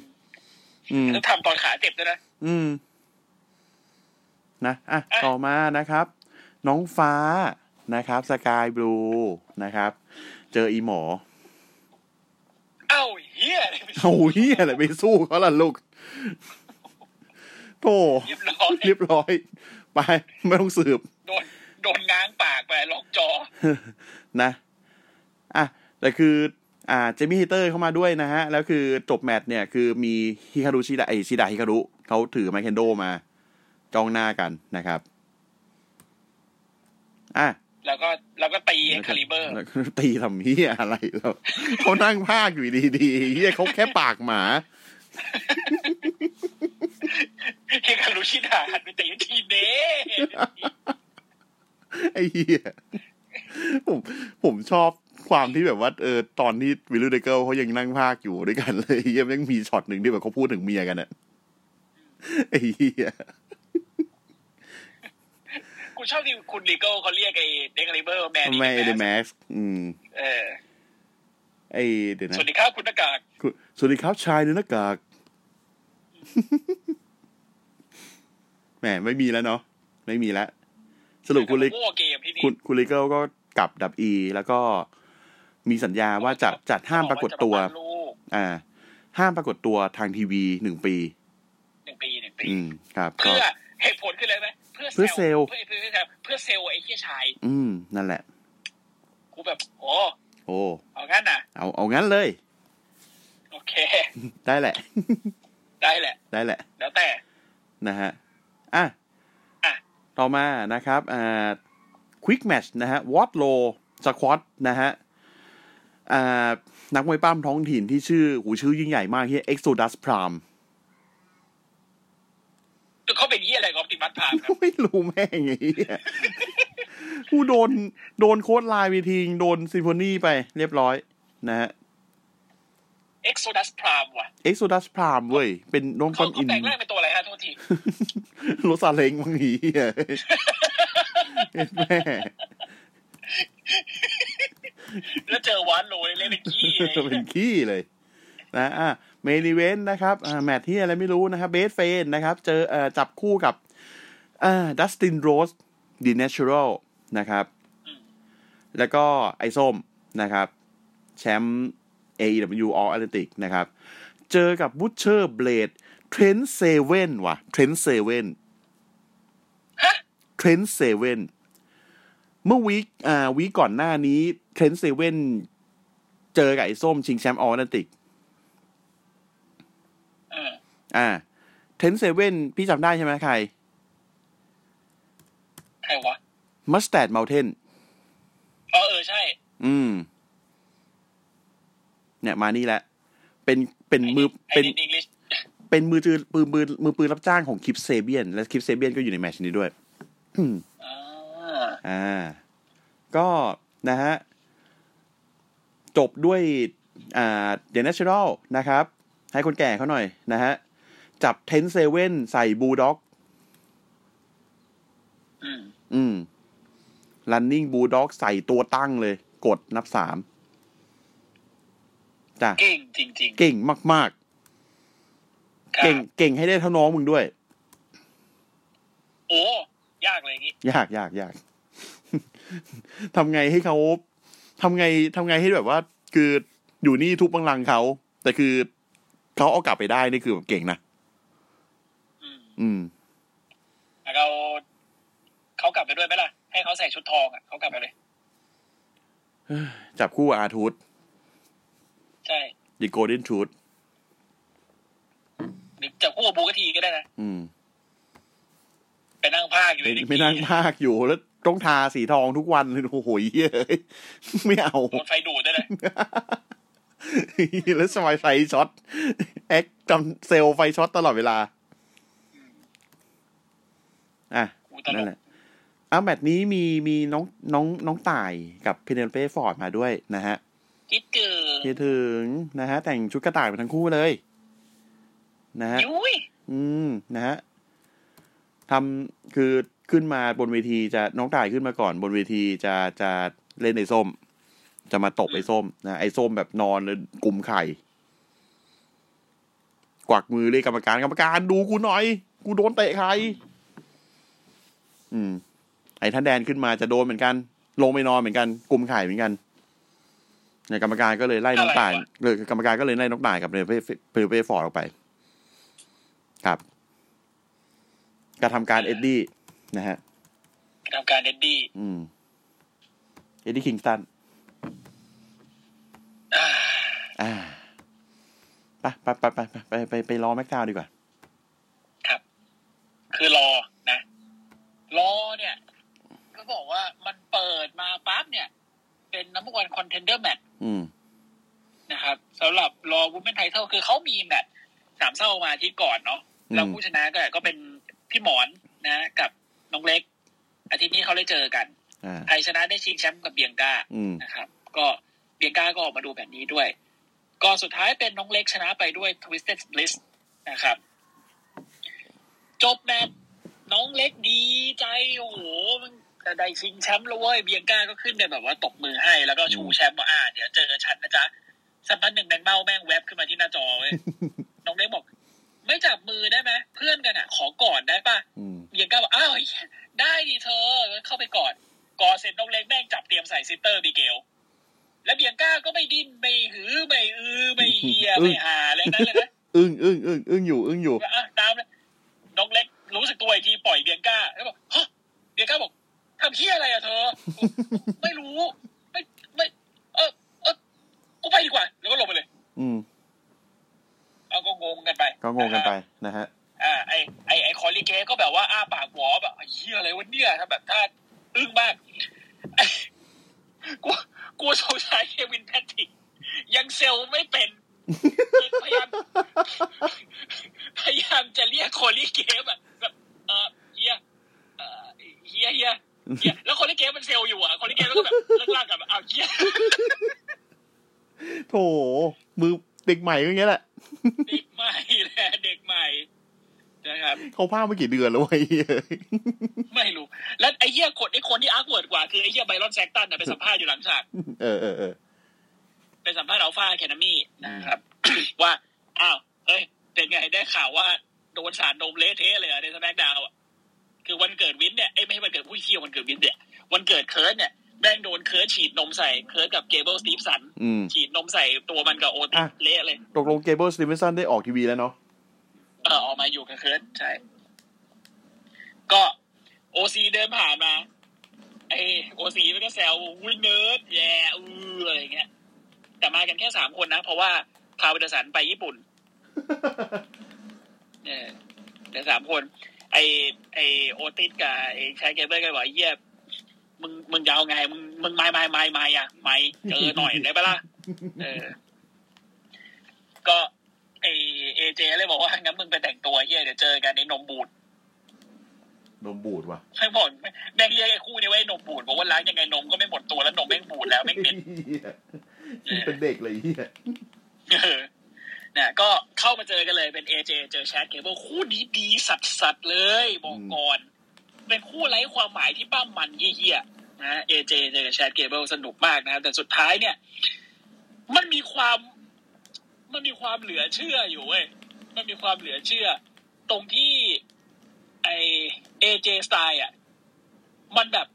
อืมแล้วทำตอนขาเจ็บด้วยนะ อืมนะอะอะ ต่อมานะครับ น้องฟ้านะครับ สกายบลูนะครับ เจออีหมอ เอ้าเฮียอะไรไปเอาเฮียอะไรไปสู้เขาล่ะลูกโธ่เรียบร้อยเรียบร้อย ไป ไม่ต้องสืบ โดน โดนง้างปากไป Lockjaw นะ อะ แต่คือ อ่า Jamie Hayter เข้ามาด้วยนะฮะ แล้วคือจบแมตช์เนี่ยคือมี Hikaru Shida ไอ้ Shida Hikaru เขาถือไม้เคนโด้มา จ้องหน้ากันนะครับ อะแล้วก็แล้วก็ตี Excalibur แล้วก็ตีทำเหี้ยอะไรแล้วเขานั่งพากย์อยู่ดีๆเหี้ยเขาแค่ปากหมาเฮคารุชิดาหันไปตีทีเด้ไอ้เฮียผมผมชอบ ความที่แบบว่าเออตอนที่วิลลูเดเกิลเขายังนั่งภาคอยู่ด้วยกันเลยเฮียยังมีช็อตหนึ่งที่แบบเขาพูดถึงเมียกันอะไอ้เฮียกูชอบที่คุณลีเกิลเขาเรียกไอ้เดคาลิเบอร์แมนไม่เดแม็กซ์อืม เออไอ้เดี๋ยวนะสวัสดีครับคุณหน้ากากคุณสวัสดีครับชายในหน้ากากแหมไม่มีแล้วเนาะไม่มีแล้ว สรุปคุณลิโอ้เกมที่นี่คุณคุณลิเกิลก็กลับดับอีแล้วก็ มีสัญญาว่าจะจัดห้ามปรากฏตัวจะมาลูกอ่า ห้ามปรากฏตัวทางทีวีหนึ่งปีหนึ่งปีหนึ่งปีอืมครับก็เพื่อเหตุผลคืออะไรไหมเพื่อเพื่อเซลล์เพื่อเพื่อเพื่อเพื่อเซลล์ไอ้เหี้ยชาย อืมนั่นแหละกูแบบโอ้โอ้เอางั้นน่ะ เอาเอางั้นเลย โอเค ได้แหละ ได้แหละ ได้แหละ แล้วแต่ นะฮะ อะอะต่อมานะครับอ่าควิกแมชนะฮะวอตโลสควอตนะฮะอ่า นักมวยปั้มท้องถิ่นที่ชื่อหูชื่อยิ่งใหญ่มากที่ Exodus Prime เขาเป็นเหี้ยอะไรกับออปติมัดพามครับไม่รู้แม่งไงเหี้ยกูโดนโดนโค้ดไลน์ไปทิ้งโดนซิมโฟนีไปเรียบร้อย นะฮะเอ็กโซดัสพรามว่ะเอ็กโซดัสพรามเว้ย เป็นน้องคเขาอนเขาอินแปลงร่างเป็นตัวอะไรฮะโทษทีรถซาเล้งบางทีเหี้ยเอ็ดแม่ แล้วเจอวานโลเลยเล่นเป็นขี้เลยเป็นขี้เลย นะอะเมนิเวนนะครับอ่าแมทที่อะไรไม่รู้นะครับเบสเฟนนะครับ เจอเอ่อจับคู่กับอ่า Dustin Rhodes The Natural นะครับ แล้วก็ไอ้ส้มนะครับ แชมป์ AEW All Atlantic นะครับ เจอกับ Butcher Blade Trent Seven ว่ะ Trent Seven ฮะ Trent Seven เมื่อ week อ่า week ก่อนหน้านี้ Trent Seven เจอกับไอ้ส้มชิงแชมป์ All Atlanticเอออ่า Trent Seven พี่จำได้ใช่ไหมใคร ใครวะมัส t ต r d เมลเทนอ๋อเออ ใช่ อืม เนี่ยมานี่แหละ เป็นเป็นมือไอ้เป็นนิดอังกฤษเป็นมือจือปืนมือมือปืนรับจ้างของ Kip Sabian และ Kip Sabian ก็อยู่ในแมตช์นี้ด้วยอืมอ่าอ่า ก็นะฮะ จบด้วยอ่าเดนเนชรัลนะครับ ให้คนแก่เขาหน่อยนะฮะ จับเทนเซเว่นใส่บูลด็อก อืมอืม running bulldog ใส่ตัวตั้งเลย กดนับสามจ้ะเก่งจริงเก่งมากๆคๆรัเก่งบเก่งให้ได้เท่าน้องมึงด้วย โอ้ ยากเลยอย่างงี้ ยากยากยากทำไงให้เขา ทำไงทำไงให้แบบว่า คืออยู่นี่ทุบบังลังเขา แต่คือเขาเอากลับไปได้นี่คือแบบเก่งนะอืมอืมแล้วเราเขากลับไปด้วยไหมล่ะ ให้เขาใส่ชุดทองอะเขากลับไปเลยจับคู่อาทูตใช่ดิโกลเด้นทูตหรือจะคู่กับบูกทีก็ได้นะอืมไปนั่งพากย์อยู่ไม่ในไม่นั่งพากย์อยู่แล้ว ต้องทาสีทองทุกวันเลยโอ้โหเหี้ยไม่เอาโดนไฟดูดด้วยนะแล้วสมัยไฟช็อต act จำ sell ไฟช็อตตลอดเวลา อะอูตลนั่นกแหละอ้าวแมตช์นี้มีมีน้องน้องน้องต่ายกับ Penelope Ford มาด้วยนะฮะคิดเกินคิดถึงนะฮะ แต่งชุดกระต่ายมาทั้งคู่เลย นะฮะยุ้ยอืมนะฮะทำคือ ขึ้นมาบนเวทีจะน้องต่ายขึ้นมาก่อนบนเวทีจะจะเล่นไอ้ส้ม จะมาตบไอ้ส้มนะไอ้ส้มแบบนอนเลยกลุ่มไข่ กวักมือเรียกกรรมการกรรมการดูกูหน่อย กูโดนเตะใคร อืม ไอ้ท่านแดนขึ้นมาจะโดนเหมือนกัน ลงไปนอนเหมือนกันกลุ่มไข่เหมือนกันเนี่ยกรรมการก็เลยไล่น้องต่ายเลยกรรมการก็เลยไล่น้องต่ายกับ Penelope Penelope Ford ออกไป ครับกระทำการ Eddie นะฮะทำการ Eddie อืม Eddie Kingston อไปไปไปไปไปไปไป Raw SmackDown ดีกว่า ครับ คือ Raw นะ Raw เนี่ย ก็บอกว่ามันเปิดมาปั๊บเนี่ย เป็น number one contender แมตช์นะครับสำหรับ Raw Women's Title คือเขามีแมตช์สามเส้ามาที่ก่อนเนาะแล้วผู้ชนะก็ก็เป็นพี่หมอนนะ กับ น้องเล็ก อาทิตย์นี้เขาได้เจอกันอ่าใครชนะได้ชิงแชมป์กับ Bianca อืมนะครับ ก็ Bianca ก็ออกมาดูแบบนี้ด้วย ก็สุดท้ายเป็นน้องเล็กชนะไปด้วย Twisted Bliss นะครับ จบแมตช์น้องเล็กดีใจโอ้โหมันจะได้ชิงแชมป์แล้วเว้ย Bianca ก็ขึ้นไปแบบว่าตบมือให้แล้วก็ชูแชมป์ว่าอ่าเดี๋ยวเจอฉันนะจ๊ะสักพักหนึ่งแบงเบ้าแม่งแวบขึ้นมาที่หน้าจอเว้ยน้องเล็กบอก ไม่จับมือได้ไหมเพื่อนกันอะ ขอกอดได้ปะอืม Bianca บอกอ้าวเหี้ยได้ดิเธอเข้าไปกอดกอดเสร็จน้องเล็กแม่งจับเตรียมใส่ Sister Abigail แล้ว Bianca ก็ไม่ดิ้นไม่หือไม่อือไม่เหี้ยไม่ห่าอะไรนั้นเลยนะอึ้งอึ้งอึ้งอึ้งอยู่อึ้งอยู่ว่าอะตามเลยน้องเล็กรู้สึกตัวอีกทีปล่อย Bianca แล้วบอกฮะ Bianca บอกทำเหี้ยอะไรอะเธอ ไม่รู้ ไม่ไม่ เออเออกูไปดีกว่า แล้วก็ลงไปเลย อืม เอาก็งงกันไป ก็งงกันไปนะฮะอ่าไอ้ไอ้ไอ้ Corey Graves ก็แบบว่าอ้าปากหวอแบบเหี้ยอะไรวะเนี่ยถ้าแบบถ้าอึ้งมากไอ้กูกูสงสัย Kevin Patrickยัง sell ไม่เป็นพยายามพยายามจะเรียก Corey Graves แบบแบบเออเหี้ยเหี้ยแล้วคนที่เกมมัน sell อยู่อะ คนที่เกมมันก็แบบเลิกลากกันแบบอ้าวเหี้ยโถมือ เด็กใหม่ก็อย่างเงี้ยแหละเด็กใหม่แหละเด็กใหม่นะครับเขาพากย์มากี่เดือนแล้ววะไอ้เหี้ยไม่รู้ แล้วไอ้เหี้ยคนไอ้คนที่ awkward กว่าคือไอ้เหี้ย Byron Saxton น่ะไปสัมภาษณ์อยู่หลังฉากเออเออเออไปสัมภาษณ์ Alpha Academy นะครับ ว่าอ้าวเฮ้ยเป็นไงได้ข่าวว่าโดนสาดนมเละเทะเลยเหรอใน SmackDown อะคือวันเกิดวินเนี่ยเอ้ยไม่ใช่วันเกิดผู้เชี่ยววันเกิดวินเนี่ยวันเกิด Kurtเนี่ย แม่งโดน Kurt ฉีดนมใส่ Kurt กับ Gable Steveson อืมฉีดนมใส่ตัวมันกับ Otis อะเละเลยตกลง Gable Steveson ได้ออกทีวีแล้วเนาะเออออกมาอยู่กับ Kurt ใช่ ก็โอซีเดินผ่านมาไอโอซีมันก็แซววินเนิร์ดแย่อืออะไรเงี้ย แต่มากันแค่สามคนนะ เพราะว่าพาวิดสันไปญี่ปุ่นเออแต่สามคน ไอไอโอติสกับไอชายเกเบิลก็บอกเยี่ย มึงมึงจะเอาไง มึงมึงไม่ไม่ไม่ไม่อะไม่เจอหน่อยได้ปะล่ะเออ ก็ไอเอเจเลยบอกว่างั้นมึงไปแต่งตัวเฮียเดี๋ยวเจอกันในนมบูดนมบูดว่ะไม่บอกแม่งเรียกไอ้คู่นี้ว่าไอ้นมบูดบอกว่าล้างยังไงนมก็ไม่หมดตัวแล้วนมแม่งบูดแล้วแม่งเหม็นเหี้ยเป็นเด็กเลยไอ้เหี้ยเออเนี่ยก็เข้ามาเจอกันเลยเป็น AJ เจอ Chad Gable คู่นี้ดีสัสสัสๆเลยบอกก่อน เป็นคู่ไร้ความหมายที่ป้ามันเยี่ยๆนะ AJ เจอ Chad Gable สนุกมากนะครับ แต่สุดท้ายเนี่ย มันมีความมันมีความเหลือเชื่ออยู่เว้ยมันมีความเหลือเชื่อ ตรงที่ไอเอเจสไตล์อะ มันแบบ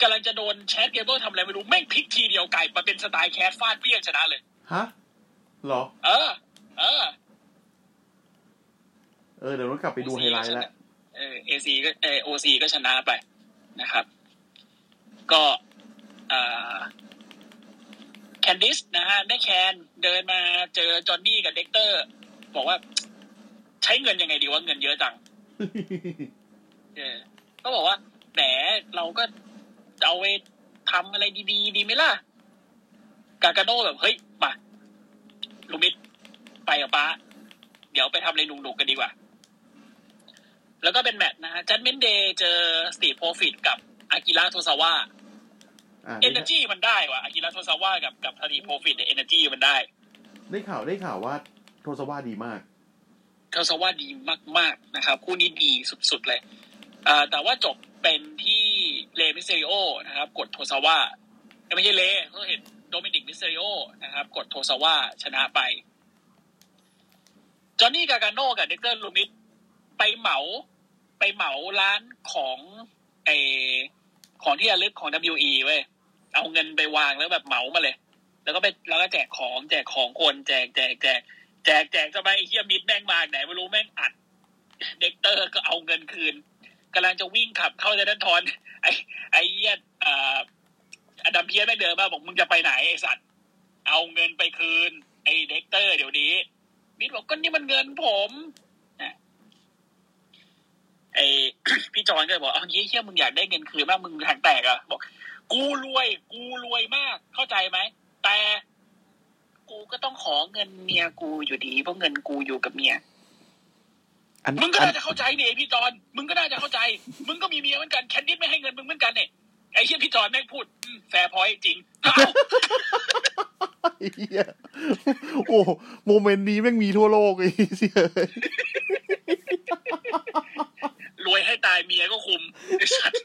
กำลังจะโดน Chad Gable ทำอะไรไม่รู้แม่งพลิกทีเดียวกลายมาเป็น Styles Clash ฟาดเปี้ยงชนะเลย ฮะเหรอ เออ เออ เออ เดี๋ยวต้องกลับไปดูไฮไลท์แล้ว เออ OC ก็เออ OC ก็ชนะไปนะครับ ก็อ่าCandice นะฮะแม่ Can เดินมาเจอ Johnny กับ Dexter บอกว่า ใช้เงินยังไงดีว่าเงินเยอะจังเออก็บอกว่าแหมเราก็จะเอาไปทำอะไรดีๆ ดีไหมล่ะ Gargano แบบเฮ้ยมา Lumis ไปกับป้า เดี๋ยวไปทำอะไรหนุกๆกันดีกว่า แล้วก็เป็นแมตช์นะฮะ Judgment Day เจอ Street Profits กับAkira Tozawa อะ energy มันได้ว่ะ Akira Tozawa กับกับ Street Profits เนี่ย energy มันได้ ได้ข่าวได้ข่าวว่า Tozawa ดีมาก Tozawa ดีมาก ๆ นะครับ คู่นี้ดีสุด ๆ เลยอ่าแต่ว่าจบเป็นที่ Rey Mysterio นะครับ กด Tozawa เอ้ยไม่ใช่ Rey เขาเห็น Dominik Mysterio นะครับ กด Tozawa ชนะไป Johnny Gargano กับ Dexter Lumisไปเหมา ไปเหมาร้านของไอของที่ระลึกของ WE เว้ยเอาเงินไปวางแล้วแบบเหมามาเลย แล้วก็ไปแล้วก็แจกของแจกของคนแจกแจกแจกแจกแจกทำไมไอ้เหี้ย Miz แม่งมาไหนไม่รู้แม่งอัด Dexter ก็เอาเงินคืนกำลังจะวิ่งขับเข้าเซนทอนไอไอเหี้ยอ่า Adam Pearce แม่งเดินมาบอกมึงจะไปไหนไอสัตว์เอาเงินไปคืน ไอ Dexter เดี๋ยวนี้ Miz บอกก็นี่มันเงินผม ไอพี่จอนก็เลยบอกเอางี้เฮียมึงอยากได้เงินคืนมากมึงทางแตกอะบอก กูรวย กูรวยมาก เข้าใจไหมแต่กูก็ต้องขอเงินเมียกูอยู่ดีเพราะเงินกูอยู่กับเมียอันมึงก็อันน่าจะเข้าใจนี่ไอ้พี่จอนมึงก็น่าจะเข้าใจ มึงก็มีเมียเหมือนกัน Candice ไม่ให้เงินมึงเหมือนกันเนี่ยไอ้เชี่ยพี่จอนแม่งพูดfair point จริงเอ้าไอ้เหี้ยโอ้ moment นี้แม่งมีทั่วโลกไอ้เหี้ย รวยให้ตายเมียก็คุมไอ้สัตว์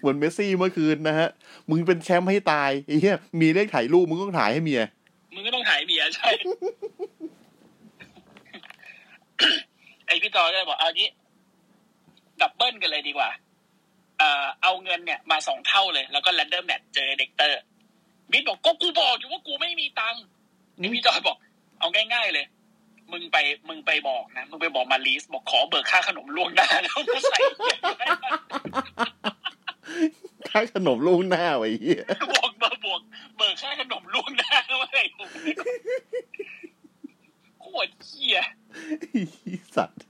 เหมือนเมสซี่เมื่อคืนนะฮะ มึงเป็นแชมป์ให้ตายไอ้เหี้ยมีเลขถ่ายรูปมึงก็ต้องถ่ายให้เมีย มึงก็ต้องถ่ายเมียใช่ ไอพี่จอนก็เลยบอกเอางี้ double กันเลยดีกว่า เอ่อเอาเงินเนี่ยมาสองเท่าเลย แล้วก็ ladder match เจอ Dexter Miz บอกก็กูบอกอยู่ว่ากูไม่มีตังค์ไอพี่จอนบอก เอาง่ายๆเลย มึงไปมึงไปบอกนะ มึงไปบอก Maryse บอกขอเบิกค่าขนมล่วงหน้าแล้วกูใส่เงินไว้ค่าขนมล่วงหน้าไอ้เหี้ยบอกมาบวกเบิกค่าขนมล่วงหน้าแล้วอะไรผมโคตรเหี้ยไอ้สัตว์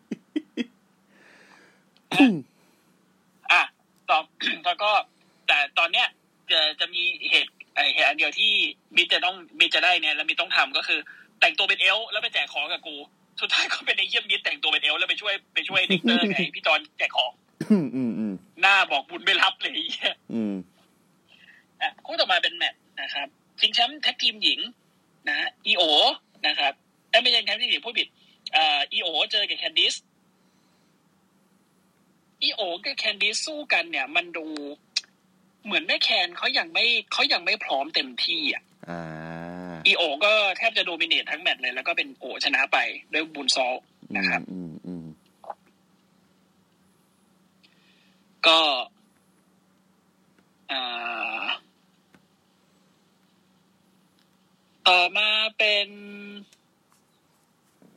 อะต่อแล้วก็ แต่ตอนเนี้ยจะจะมีเหตุไอเหตุอันเดียวที่ Miz จะต้อง Miz จะได้เนี่ย แล้ว Miz ต้องทำก็คือ แต่งตัวเป็นเอลฟ์แล้วไปแจกของกับกู สุดท้ายก็เป็นไอเหี้ย Miz แต่งตัวเป็นเอลฟ์แล้วไปช่วยไปช่วย Dexter ไงพี่จอนแจกของอืมอืมอืมหน้าบอกบุญไม่รับเลยไอ้เหี้ยอืมอะคู่ต่อมาเป็น match นะครับชิงแชมป์ tag team หญิง นะฮะ Iyo นะครับเอ้ยไม่ใช่ tag team หญิงผู้ผิดอ่า Iyo เจอกับ Candice Iyo กับ Candice สู้กันเนี่ย มันดูเหมือนแม่แคนเขายังไม่เขายังไม่พร้อมเต็มที่อะอ่า Iyo ก็แทบจะ dominate ทั้ง match เลย แล้วก็เป็น Iyo ชนะไปด้วย moonsaultนะครับอืมอืมก็อ่าต่อมาเป็น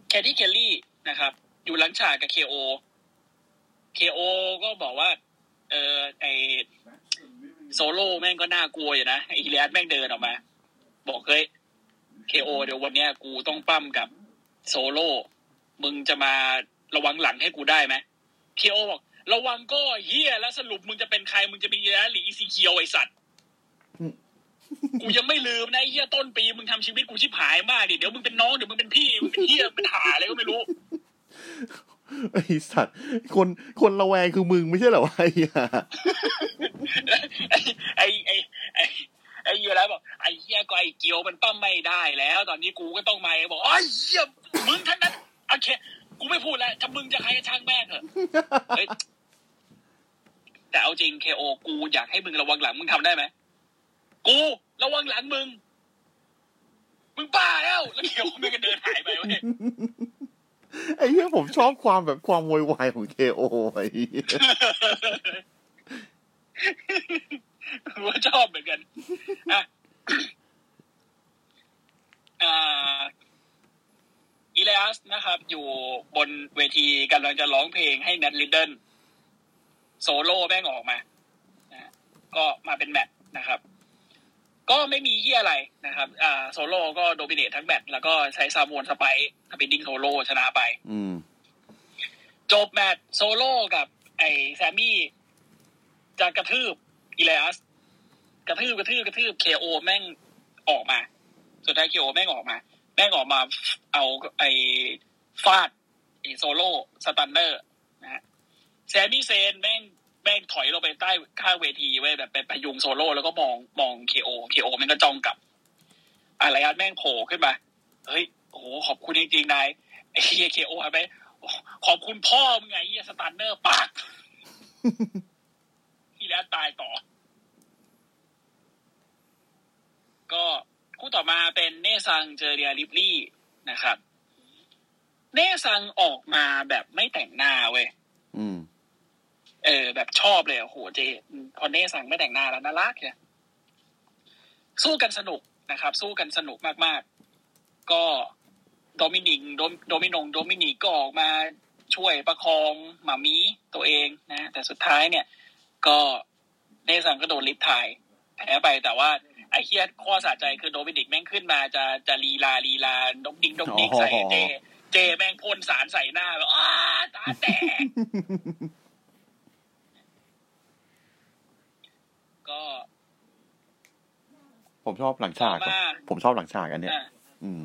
Cathy Kelley นะครับ อยู่หลังฉากกับ KO KO ก็บอกว่า เออไอโซโล่แม่งก็น่ากลัวอยู่นะไอ Elias แม่งเดินออกมา บอกเฮ้ย KO เดี๋ยววันเนี้ยกูต้องปล้ำกับโซโล่มึงจะมาระวังหลังให้กูได้ไหมเคโอบอกระวังก็เฮียแล้วสรุปมึงจะเป็นใครมึงจะเป็นยีราหรืออีซีเคียวไอสัตว์กูยังไม่ลืมนะไอ้เฮียต้นปีมึงทำชีวิตกูชิบหายมากดิเดี๋ยวมึงเป็นน้องเดี๋ยวมึงเป็นพี่มึงเป็นเฮียเป็นหาอะไรก็ไม่รู้ไอสัตว์คนคนระแวงคือมึงไม่ใช่เหรอวะไอ้เหี้ยไอ้ไอ้ ไอ้ไอ้ยแล้วบอกไอ้เฮียก็ไอ้เกียวมันปั้มไม่ได้แล้ว ตอนนี้กูก็ต้องมาบอกไอ้เฮียมึงทั้งนั้นโอเคกูไม่พูดแล้วจะมึงจะใครก็ช่างแม่งเถอะเฮ้ยแต่เอาจริงเคโอกูอยากให้มึงระวังหลังมึงทำได้ไหมกูระวังหลังมึง มึงบ้าแล้วแล้วเกียวมึงก็เดินหายไปเว้ยไอ้เหี้ยผมชอบความแบบความโวยวายของเคโอไอ้ เหี้ยกูก็ชอบเหมือนกันอะอ่า Elias นะครับ อยู่บนเวทีกำลังจะร้องเพลงให้ Matt Riddle Solo แม่งออกมานะก็มาเป็น match นะครับ ก็ไม่มีที่อะไรนะครับ อ่า โซโล่ก็ dominate ทั้ง match แล้วก็ใช้ Samoan Spike ทำเป็นดิ้งโซโล่ชนะไป อืม จบ match Solo กับ ไอ้ Sami จะกระทืบ Eliasกระทืบกระทืบกระทืบ KO แม่งออกมา สุดท้าย KO แม่งออกมา แม่งออกมาเอาไอ้ฟาดไอ้ Solo stunner นะฮะ Sami Zayn แม่งแม่งถอยลงไปใต้ข้างเวทีไว้แบบเป็นพยุงโซโล่แล้วก็มองมอง KO KO แม่งก็จ้องกลับอะไรอันแม่งโผล่ขึ้นมา เฮ้ยโอ้โหขอบคุณจริงๆนายไอ้เหี้ย KO หันไปขอบคุณพ่อมึงไงเหี้ย stunner ปาก ที่แล้วตายต่อ ก็คู่ต่อมาเป็นเนซังเจอ Rhea Ripley นะครับ เนซังออกมาแบบไม่แต่งหน้าเว้ยอืมเออ แบบชอบเลยโอ้โหเจพอเนซังไม่แต่งหน้าแล้วน่ารักเนี่ยสู้กันสนุกนะครับ สู้กันสนุกมากๆ ก็ Dominik Dom Domin Dominik ก็ออกมาช่วยประคองมามี่ตัวเองนะ แต่สุดท้ายเนี่ย ก็เนซังก็โดน Riptide แพ้ไปแต่ว่าไอ้เหี้ยข้อสะใจคือ Dominik แม่งขึ้นมาจะจะลีลาลีลาดกดิงดกดิงใส่เจ เจแม่งพ่นสารใส่หน้าแบบอ้าตาแตกก็ ผมชอบหลังฉากต่อมาผมชอบหลังฉากอันเนี้ยอะอืม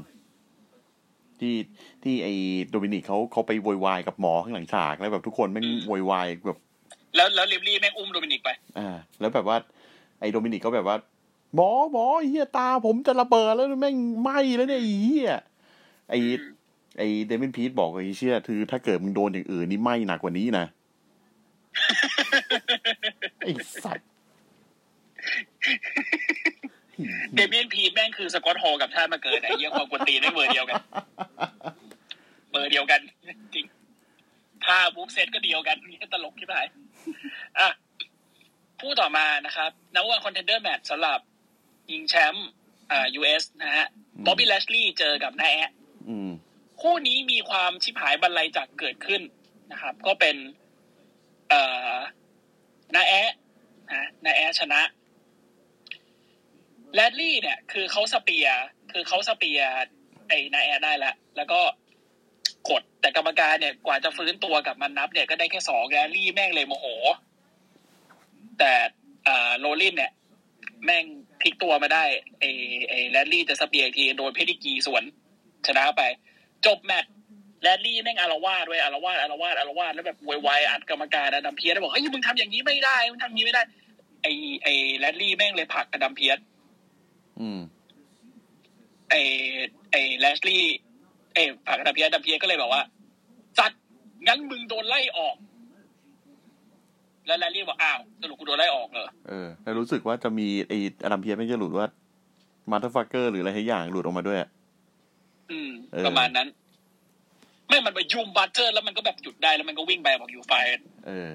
ที่ที่ไอ้ Dominik เขาเขาไปโวยวายกับหมอข้างหลังฉากแล้วแบบทุกคนแม่งโวยวายแบบ แล้วแล้ว Ripley แม่งอุ้ม Dominik ไป อ่า แล้วแบบว่า ไอ้ Dominik เขาแบบว่าหมอหมอไอ้เหี้ยตาผมจะระเบิดแล้วแม่งไหม้แล้วเนี่ยไอ้เหี้ยไอ้ไอ้ Damian Priest บอกไอ้เชี่ยคือถ้าเกิดมึงโดนอย่างอื่นนี่ไหม้หนักกว่านี้นะไอ้สัตว์Damian Priest แม่งคือ Scott Hall กับชาติมาเกิดไอ้เหี้ยความกวนตีนในเบอร์เดียวกันเบอร์เดียวกัน จริงท่าบุ๊กเซตก็เดียวกันนี่ตลกที่ไหน อะคู่ต่อมานะครับ number one contender match สำหรับยิงแชมป์อ่า US นะฮะ Bobby Lashley เจอกับนายแอะอืมคู่นี้มีความชิบหายบรรลัยจากเกิดขึ้นนะครับ ก็เป็นเอ่อนาแอะนะนาแอะชนะแรดลี่เนี่ย คือเขา spear คือเขา spear ไอ้นาแอะได้แล้วแล้วก็ กด แต่กรรมการเนี่ยกว่าจะฟื้นตัวกลับมันนับเนี่ยก็ได้แค่สอง Lashley แม่งเลยโมโห แต่อ่า Rollins เนี่ย แม่งพลิกตัวมาได้ไอ้ไอ้ Lashley จะ spear อีกทีโดน Pedigree สวนชนะไป จบแมตช์แรดลี่แม่งอารวาสด้วยอารวาสอารวาสอารวาสแล้วแบบวายๆอัดกรรมการ Adam Pearce แล้วบอกเฮ้ยมึงทำอย่างนี้ไม่ได้มึงทำอย่างนี้ไม่ได้ ไอไอ Lashley แม่งเลยผลัก Adam Pearce อืมไอไอ Lashley ไอผลัก Adam Pearce Adam Pearce ก็เลยบอกว่าจัดงั้นมึงโดนไล่ออก แล้วแรดลี่บอกอ้าวสรุปกูโดนไล่ออกเหรอเออแล้วรู้สึกว่าจะมีไอ้ Adam Pearce ไม่จะหลุดว่า motherfucker หรืออะไรทุกอย่างหลุดออกมาด้วยอะอืมเออประมาณนั้น ไม่มันไปยุมบัตเตอร์ แล้วมันก็แบบหยุดได้แล้วมันก็วิ่งไปบอกอยู่ไฟเออ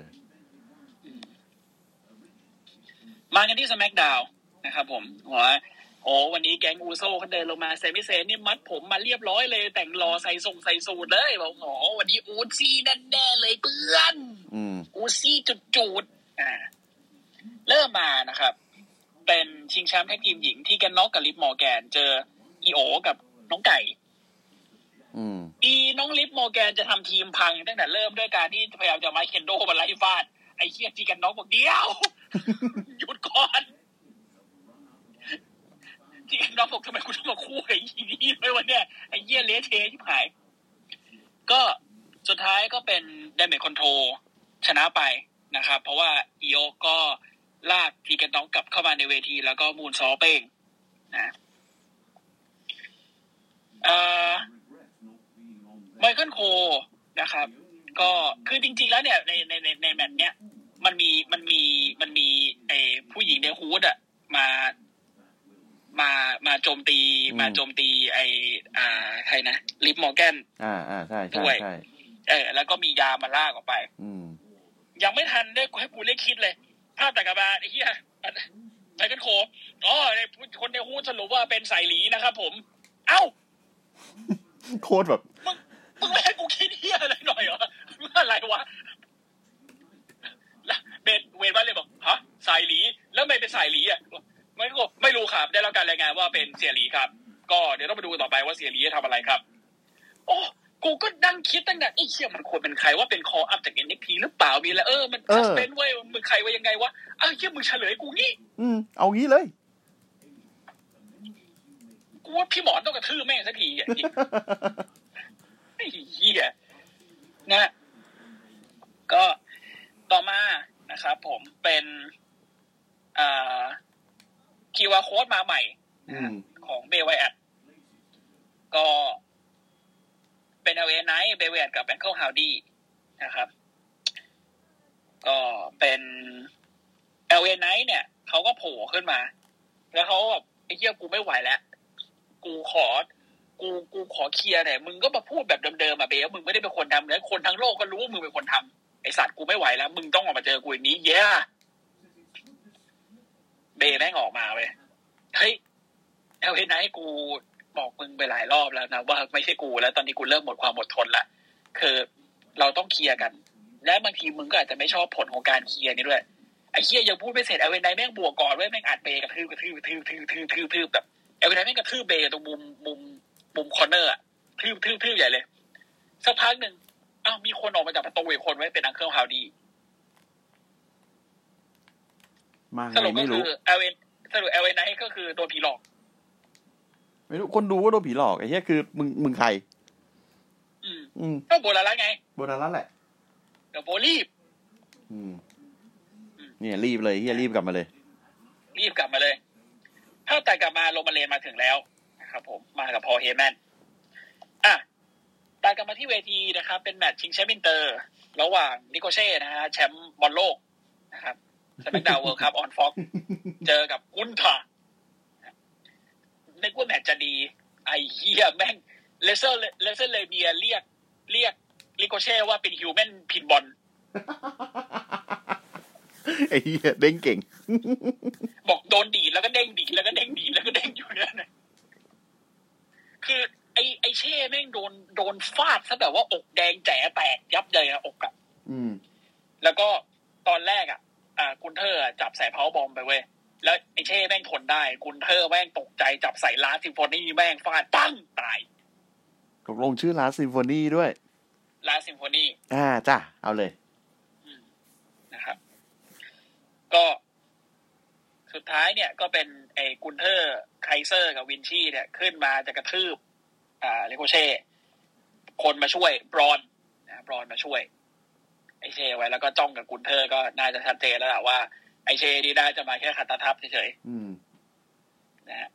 มากันที่ส c k กดาวนะครับผมหัว โอ้วันนี้แก๊งอูโซเขาเดินลงมาเซมิเซนนี่มัดผมมาเรียบร้อยเลย แต่งรอใส่ทรงใส่สูทเลยบอกโอ้วันนี้อูซี่แน่ๆเลยเพื่อนอืมอูซี่จุดจูดๆอ่าเริ่มมานะครับ เป็นชิงแชมป์แท็กทีมหญิงที่ Tegan Nox กับ Liv Morgan เจอ IYO กับน้อง Kai อืมอีน้อง Liv Morgan จะทำทีมพังตั้งแต่เริ่มด้วยการที่พยายามจะมาเคนโดมาไล่ฟาดไอ้เหี้ย Tegan Nox บอกเดี๋ยวหยุดก่อน Tegan Nox บอกทำไมคุณต้องมาคู่กับไอ้นี่ด้วยวะเนี่ยไอ้เหี้ยเละเทะชิบหาย ก็สุดท้ายก็เป็น Damage CTRL ชนะไปนะครับ เพราะว่าอีโอก็ลากทีกันน็อกกลับเข้ามาในเวที แล้วก็มูนซอเป้งนะอ่อไมเคิลโคนะครับ ก็คือจริง ๆ แล้วเนี่ยในในในในแมตช์เนี้ยมันมีมันมีมันมีไอผู้หญิงในฮูดอะมา มามาโจมตีอืมมาโจมตีไอ้อ่าใครนะลิฟมอร์แกนอ่าอ่าใช่ใช่ด้วยใช่เออ แล้วก็มียามาลากออกไป อืม ยังไม่ทันได้ให้กูเรียกคิดเลยภาพแต่กระบาไอ้เหี้ยไมเคิลโคอ๋อในคนในฮูดสรุปว่าเป็นสายหลีนะครับผม เอ้า โคตรแบบมึงมึงไม่ให้กูคิดเฮียอะไรหน่อยเหรอเมื่ออะไรวะแล้วเบนเวนว่าเลยบอกฮะสายหลี แล้วไม่เป็นสายหลีอะ ไม่ก็ไม่รู้ครับ ได้รับการรายงานว่าเป็นเสียหลีครับ ก็เดี๋ยวต้องมาดูต่อไปว่าเสียหลีจะทำอะไรครับ โอ้กูก็ดังคิดตั้งแต่ไอ้เชี่ยมันควรเป็นใครว่าเป็นคออัพจากเอ็นเอ็กพีหรือเปล่ามีแล้วเออมันเออเป็นเว้ยมึงใครว่ายังไงวะอ้าวเชี่ยมึงเฉลยกูงี้ อืม เอางี้เลยกูว่าพี่หมอนต้องกระทืบแม่งสักทีอะไอ้เหี้ยนะ ก็ต่อมานะครับผมเป็นอ่า QR code มาใหม่อืมของเบว y แอดก็เป็นเอเวไนท์เบว y แอดกับแองเกิลฮาวดี้นะครับ ก็เป็น LA Knight เนี่ยเขาก็โผล่ขึ้นมา แล้วเขาแบบไอ้เหี้ยกูไม่ไหวแล้วกูขอกูกูขอเคลียร์หน่อยมึงก็มาพูดแบบเดิมๆอะ Bray มึงไม่ได้เป็นคนทำแล้วคนทั้งโลกก็รู้ว่ามึงเป็นคนทำไอสัตว์กูไม่ไหวแล้ว มึงต้องออกมาเจอกูอย่างนี้เย้ Bray แม่งออกมาเว้ยเฮ้ย LA Knight กูบอกมึงไปหลายรอบแล้วนะว่าไม่ใช่กูแล้วตอนนี้กูเริ่มหมดความอดทนละคือเราต้องเคลียร์กัน และบางทีมึงก็อาจจะไม่ชอบผลของการเคลียร์นี่ด้วยไอ้เคลียร์ยังพูดไม่เสร็จ LA Knight แม่งบวกก่อนเว้ยแม่งอัด Bray กระทืบกระทืบกระทืบกระทืบกระทืบกระทืบกระทืบแบบ LA Knight แม่งกระทืบ Bray ตรงมุมมุมมุม corner อะทืบทืบทืบใหญ่เลยสักพักหนึ่งอ้าวมีคนออกมาจากประตูอีกคนเว้ยเป็น Uncle Howdy มาสไงรุปก็ไม่คืรู้อเอลเวนสรุปเอลเวนไนก็คือโดนผีหลอก ไม่รู้คนดูว่าโดนผีหลอกไอ้เหี้ยคือมึงมึงใคร อืมอืมก็โบราณแล้วไง โบราณแล้วแหละเดี๋ยวโบรีบ อืมเนี่ยรีบเลยเฮียรีบกลับมาเลย รีบกลับมาเลยถ้าแต่กลับมาโรมาเลนมาถึงแล้วนะครับผมมากับพอลเฮแมนอะแต่กลับมาที่เวทีนะครับ เป็นแมตช์ชิงแชมป์อินเตอร์ ระหว่างนิโกเช่นะฮะแชมป์บอลโลกนะครับ สมักดาวเวิร์คัพออนฟ็อกเจอกับกุนทานึกว่าแมตช์จะดี ไอ้เหี้ยแม่งเลเซอร์เลเซอร์เลเบียเรียก เรียกลิโกเช่ว่าเป็นฮิวแมนพินบอลไอ้เหี้ยเด้งเก่ง บอกโดนดีดแล้วก็เด้งดีดแล้วก็เด้งดีดแล้วก็เด้งอยู่นั่นนะคือไอ้ไอ้เช่แม่งโดนโดนฟาดซะแบบว่าอกแดงแจ๋แตกยับเยินอะอกอะอืม แล้วก็ตอนแรกอะ อ่า Gunther อะจับใส่ powerbomb ไปเว้ยแล้วไอ้เช่แม่งทนได้ Gunther แม่งตกใจจับใส่ Last Symphony แม่งฟาดปั้งตายตกลงชื่อ Last Symphony ด้วย Last Symphony อ่าจ้ะเอาเลยนะครับ ก็สุดท้ายเนี่ยก็เป็นไอ้ Gunther Kaiser กับวินชี่เนี่ย ขึ้นมาจะกระทืบ อ่า Ricochet คนมาช่วย Braun นะ Braun มาช่วยไอเช่ไว้แล้วก็จ้องกับ Gunther ก็น่าจะชัดเจนแล้วแหละว่า ไอเช่นี่น่าจะมาแค่ขัดตาทับเฉยอืมๆนะฮะ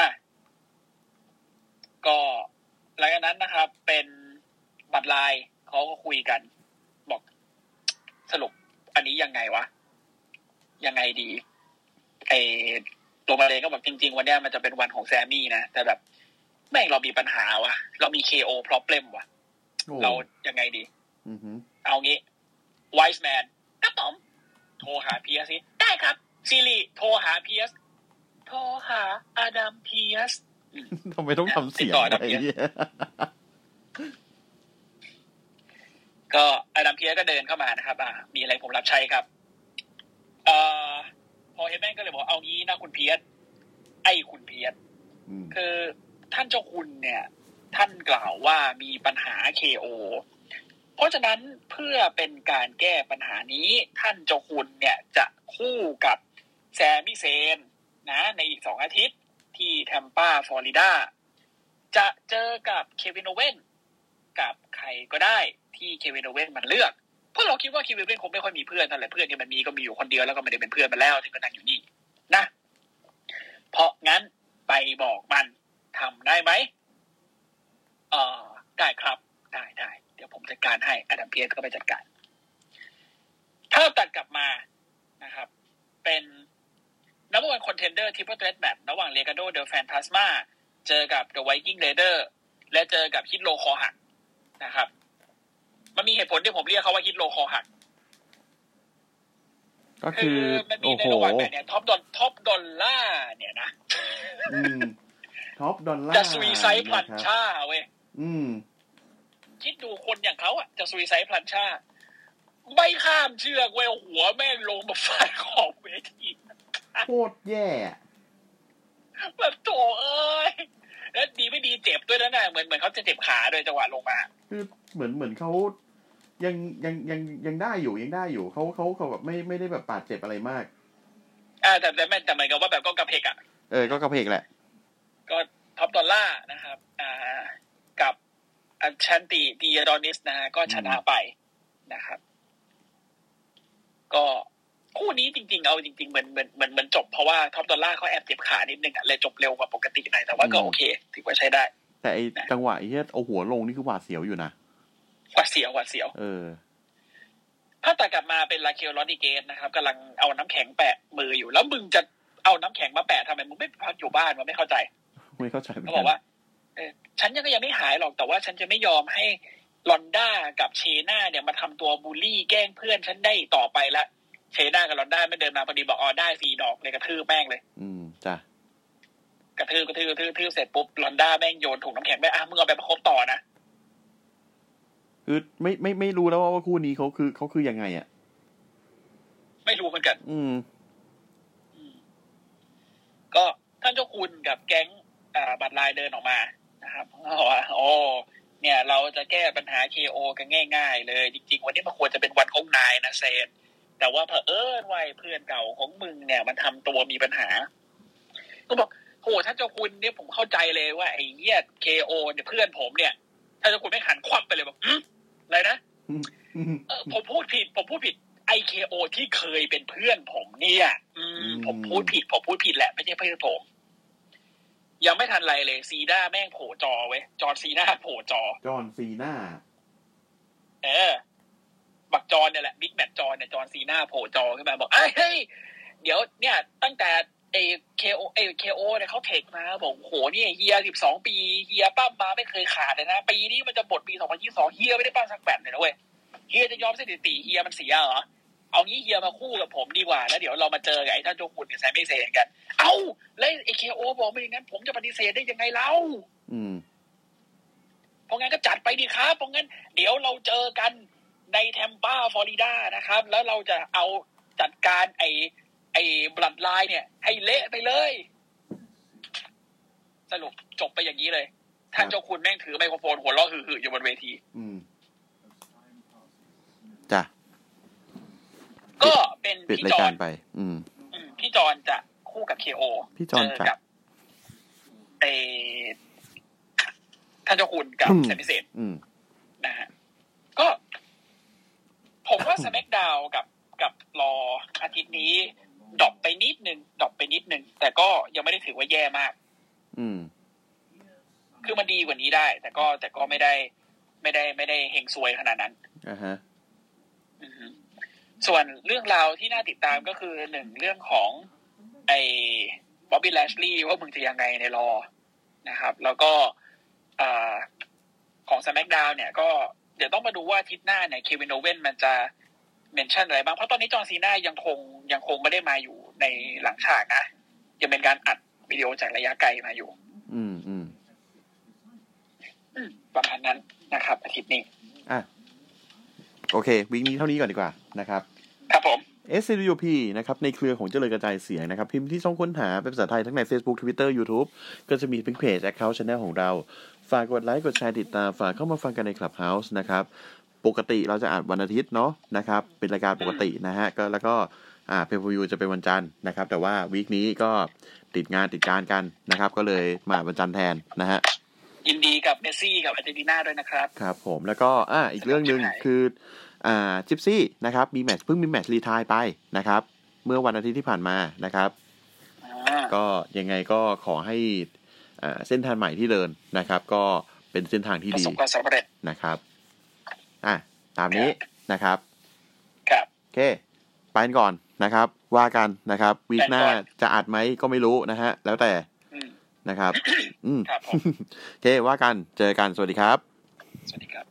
อะก็หลังจากนั้นนะครับ เป็น Bloodline เขาก็คุยกัน บอกสรุปอันนี้ยังไงวะ ยังไงดี ไอตัวมาเลก็บอกจริง ๆ วันเนี้ยมันจะเป็นวันของแซมมี่นะ แต่แบบแม่งเรามีปัญหาวะเรามี KO problem วะโอ้เรายังไงดี อือหือเอางี้ wise man ครับผมโทรหาเพียสสิได้ครับซีรีโทรหาเพียสโทรหาอดัมเพียสทำไมต้องทำเสียงติดต่อนะไอ้เหี้ยก็ Adam Pearce ก็เดินเข้ามานะครับ อ่า มีอะไรผมรับใช้ครับเอ่อ Paul Heyman ก็เลยบอกเอางี้นะคุณ Pearce ไอ้คุณ Pearce อืมคือท่านเจ้าคุณเนี่ย ท่านกล่าวว่ามีปัญหา KO เพราะฉะนั้นเพื่อเป็นการแก้ปัญหานี้ท่านเจ้าคุณเนี่ยจะคู่กับ Sami Zayn นะในอีกสองอาทิตย์ที่แทมปาฟลอริดา จะเจอกับ Kevin Owens กับใครก็ได้ที่ Kevin Owens มันเลือกเพราะเราคิดว่า Kevin Owens คงไม่ค่อยมีเพื่อนนั่นแหละเพื่อนที่มันมีก็มีอยู่คนเดียวแล้วก็ไม่ได้เป็นเพื่อนมันแล้วที่ก็นั่งอยู่นี่นะ เพราะงั้นไปบอกมันทำได้ไหมเออได้ครับได้ได้ เดี๋ยวผมจัดการให้ Adam Pearce ก็ไปจัดการ ถ้าตัดกลับมานะครับ เป็นnumber one contender triple threat match ระหว่าง Legado del Fantasma เจอกับ The Viking Raiders และเจอกับ Hit Row คอหักนะครับ มันมีเหตุผลที่ผมเรียกเขาว่า Hit Row คอหักก็คือคืออมันมีโอ้ในโหระหว่างแมตช์เนี่ย Top Doll Top Dollaเนี่ยนะอืม Top Dolla จะ suicide plan นะครับ cha เว้ยอืม คิดดูคนอย่างเขาอะจะ suicide planchaไม่ข้ามเชือกเว้ยหัวแม่งลงมาฟาดขอบเวทีโคตรแย่แบบโถเอ้ยแล้วดีไม่ดีเจ็บด้วยนะน่ะเหมือนเหมือนเขาจะเจ็บขาโดยจังหวะลงมาคือเหมือนเหมือนเขายังยังยังยังได้อยู่ยังได้อยู่เขาเขาเขาแบบไม่ไม่ได้แบบบาดเจ็บอะไรมากอ่าแต่แต่ไม่แต่เหมือนกับว่าแบบก็กระเผลกอะเออก็กระเผลกแหละ ก็ Top Dolla นะครับ อ่ากับ Ashante Thee Adonis นะฮะก็ชนะไปนะครับ ก็คู่นี้จริงๆ เอาจริงๆเหมือนเหมือนเหมือนเหมือนจบเพราะว่า Top Dolla เขาแอบเจ็บขานิดนึงอะเลยจบเร็วกว่าปกติหน่อยแต่ว่าก็อืมโอเคถือว่าใช้ได้ แต่ไอนะจังหวะที่เอาหัวลงนี่คือหวาดเสียวอยู่นะหวาดเสียวหวาดเสียว เออถ้าตัดกลับมาเป็น Raquel Rodriguez นะครับกำลังเอาน้ำแข็งแปะมืออยู่ แล้วมึงจะเอาน้ำแข็งมาแปะทำไมมึงไม่พักอยู่บ้านมันไม่เข้าใจ ไม่เข้าใจเหมือนเขาบกัอนกว่าเออ ฉันยังก็ยังไม่หายหรอกแต่ว่าฉันจะไม่ยอมให้ลอนด้ากับเชน่าเนี่ยมาทำตัวบูลลี่แกล้งเพื่อนฉันได้ต่อไปละเชน่ากับลอนด้าไม่เดินมาพอดีบอกอ๋อได้ฟรีดอกเลยกระทืบแม่งเลย อืมจ้ะกระทืบกระทืบกระทืบกระทืบเสร็จปุ๊บลอนด้าแม่งโยนถุงน้ำแข็งไปอะมึงเอาไปประคบต่อนะคือไม่ไม่ไม่รู้แล้วว่าว่าคู่นี้เขาคือเขาคือยังไงอะไม่รู้เหมือนกัน อืมอืมก็ท่านเจ้าคุณกับแก๊งอ่าบัตรลายเดินออกมา นะครับเขาบอกว่าโอ้เนี่ย เราจะแก้ปัญหา KO กันง่าย ๆ เลย จริง ๆ วันนี้มันควรจะเป็นวันของนายนะเซนแต่ว่าเผอิญไว้เพื่อนเก่าของมึงเนี่ยมันทำตัวมีปัญหาก็บอกโหท่านเจ้าคุณเนี่ยผมเข้าใจเลยว่าไอ้เหี้ย KO เนี่ยเพื่อนผมเนี่ยท่านเจ้าคุณไม่หันควับไปเลยบอกหึอะไรนะเออผมพูดผิด ผมพูดผิด ไอ้ KO ที่เคยเป็นเพื่อนผมเนี่ยอืมอืมผมพูดผิด ผมพูดผิดแหละ ไม่ใช่เพื่อนผม ยังไม่ทันไรเลยซีด้าแม่งโผล่จอเว้ย John Cena โผล่จอ John Cenaเออ บักจอนเนี่ยแหละ Big Match John เนี่ย John Cena โผล่จอขึ้นมาบอกเอ้ยเฮ้ยเดี๋ยวเนี่ย ตั้งแต่ไอ้ KO ไอ้ KO เนี่ยเขาเทคมาบอกโหเนี่ยเฮียสิบสองปีเฮียปล้ำมาไม่เคยขาดเลยนะ ปีนี้มันจะหมดปีสองพันยี่สองเฮียไม่ได้ปล้ำสักแมตช์เลยนะเว้ยเฮียจะยอมสถิติเฮียมันเสียเหรอ เอางี้เฮียมาคู่กับผมดีกว่า แล้วเดี๋ยวเรามาเจอกับไอ้ท่านเจ้าคุณกับ Sami Zayn กัน เอาแล้วไอ้ KO บอกไม่อย่างนั้น ผมจะปฏิเสธได้ยังไงเล่าอืมเพราะงั้นก็จัดไปดีครับเพราะงั้น เดี๋ยวเราเจอกันในแทมปาฟลอริดานะครับ แล้วเราจะเอาจัดการไอ้ไอ้ Bloodline เนี่ย ให้เละไปเลย สรุปจบไปอย่างนี้เลยท่านเจ้าคุณแม่งถือไมโครโฟนหัวเราะหึ่ๆอยู่บนเวที อืม จ้ะ ก็เป็นปิดพี่รายจอการนไปอืมอืมพี่จอนจะคู่กับเคโอพี่จอนเจอจะกับไอท่านเจ้าคุณกับอืมเซมิเซนอืมนะฮะก็ ผมว่าส c ม d ดาวกับกับรออาทิตย์นี้ดรอปไปนิดนึงดรอปไปนิดนึง แต่ก็ยังไม่ได้ถือว่าแย่มาก อืม คือมันดีกว่านี้ได้ แต่ก็แต่ก็ไม่ได้ ไม่ได้ไม่ได้เฮงซวยขนาดนั้นอ่าฮะอือฮึ ส่วนเรื่องราวที่น่าติดตามก็คือหนึ่งเรื่องของไอ้ Bobby Lashley ว่ามึงจะยังไงใน Raw นะครับ แล้วก็อ่าของส m ม c ดาวเนี่ยก็เดี๋ยวต้องมาดูว่าอาทิตย์หน้าเนี่ย Kevin Owens มันจะ mention อะไรบ้าง เพราะตอนนี้ John Cena ยังคงยังคงไม่ได้มาอยู่ในหลังฉากนะ ยังเป็นการอัดวิดีโอจากระยะไกลมาอยู่ อืมอืมอืมประมาณนั้นนะครับอาทิตย์นี้ อะ โอเควิกนี้เท่านี้ก่อนดีกว่านะครับครับผม SCWP นะครับในเครือของเจริญกระจายเสียงนะครับ พิมพ์ที่ช่องค้นหาเป็นภาษาไทยทั้งใน Facebook Twitter YouTube ก็จะมีพิงเพจ Account Channel ของเรา ฝากกดไลค์กดแชร์ติดตามฝากเข้ามาฟังกันใน Clubhouse นะครับ ปกติเราจะอัดวันอาทิตย์เนาะนะครับ เป็นรายการปกตินะฮะก็แล้วก็อ่าเพย์วิวจะเป็นวันจันทร์นะครับ แต่ว่าวีคนี้ก็ติดงานติดการกันนะครับ ก็เลยมาวันจันทร์แทนนะฮะ ยินดีกับเมสซี่กับอาร์เจนตินาด้วยนะครับ ครับผมแล้วก็อ่าอีกเรื่องหนึ่งใช่คืออ่าจิปซี่นะครับมีแมตช์เพิ่งมีแมตช์รีทายไปนะครับ เมื่อวันอาทิตย์ที่ผ่านมานะครับอ่าก็ยังไงก็ขอให้อ่าเส้นทางใหม่ที่เดินนะครับ ก็เป็นเส้นทางที่ประดีสบความสำเร็จนะครับอะตามนี้นะครับ ครับโอเคไปกันก่อนนะครับ ว่ากันนะครับ วีคหน้าไปก่อนจะอัดไหมก็ไม่รู้นะฮะ แล้วแต่อืม นะครับ อืมครับผมโอเคว่ากันเจอกันสวัสดีครับ สวัสดีครับ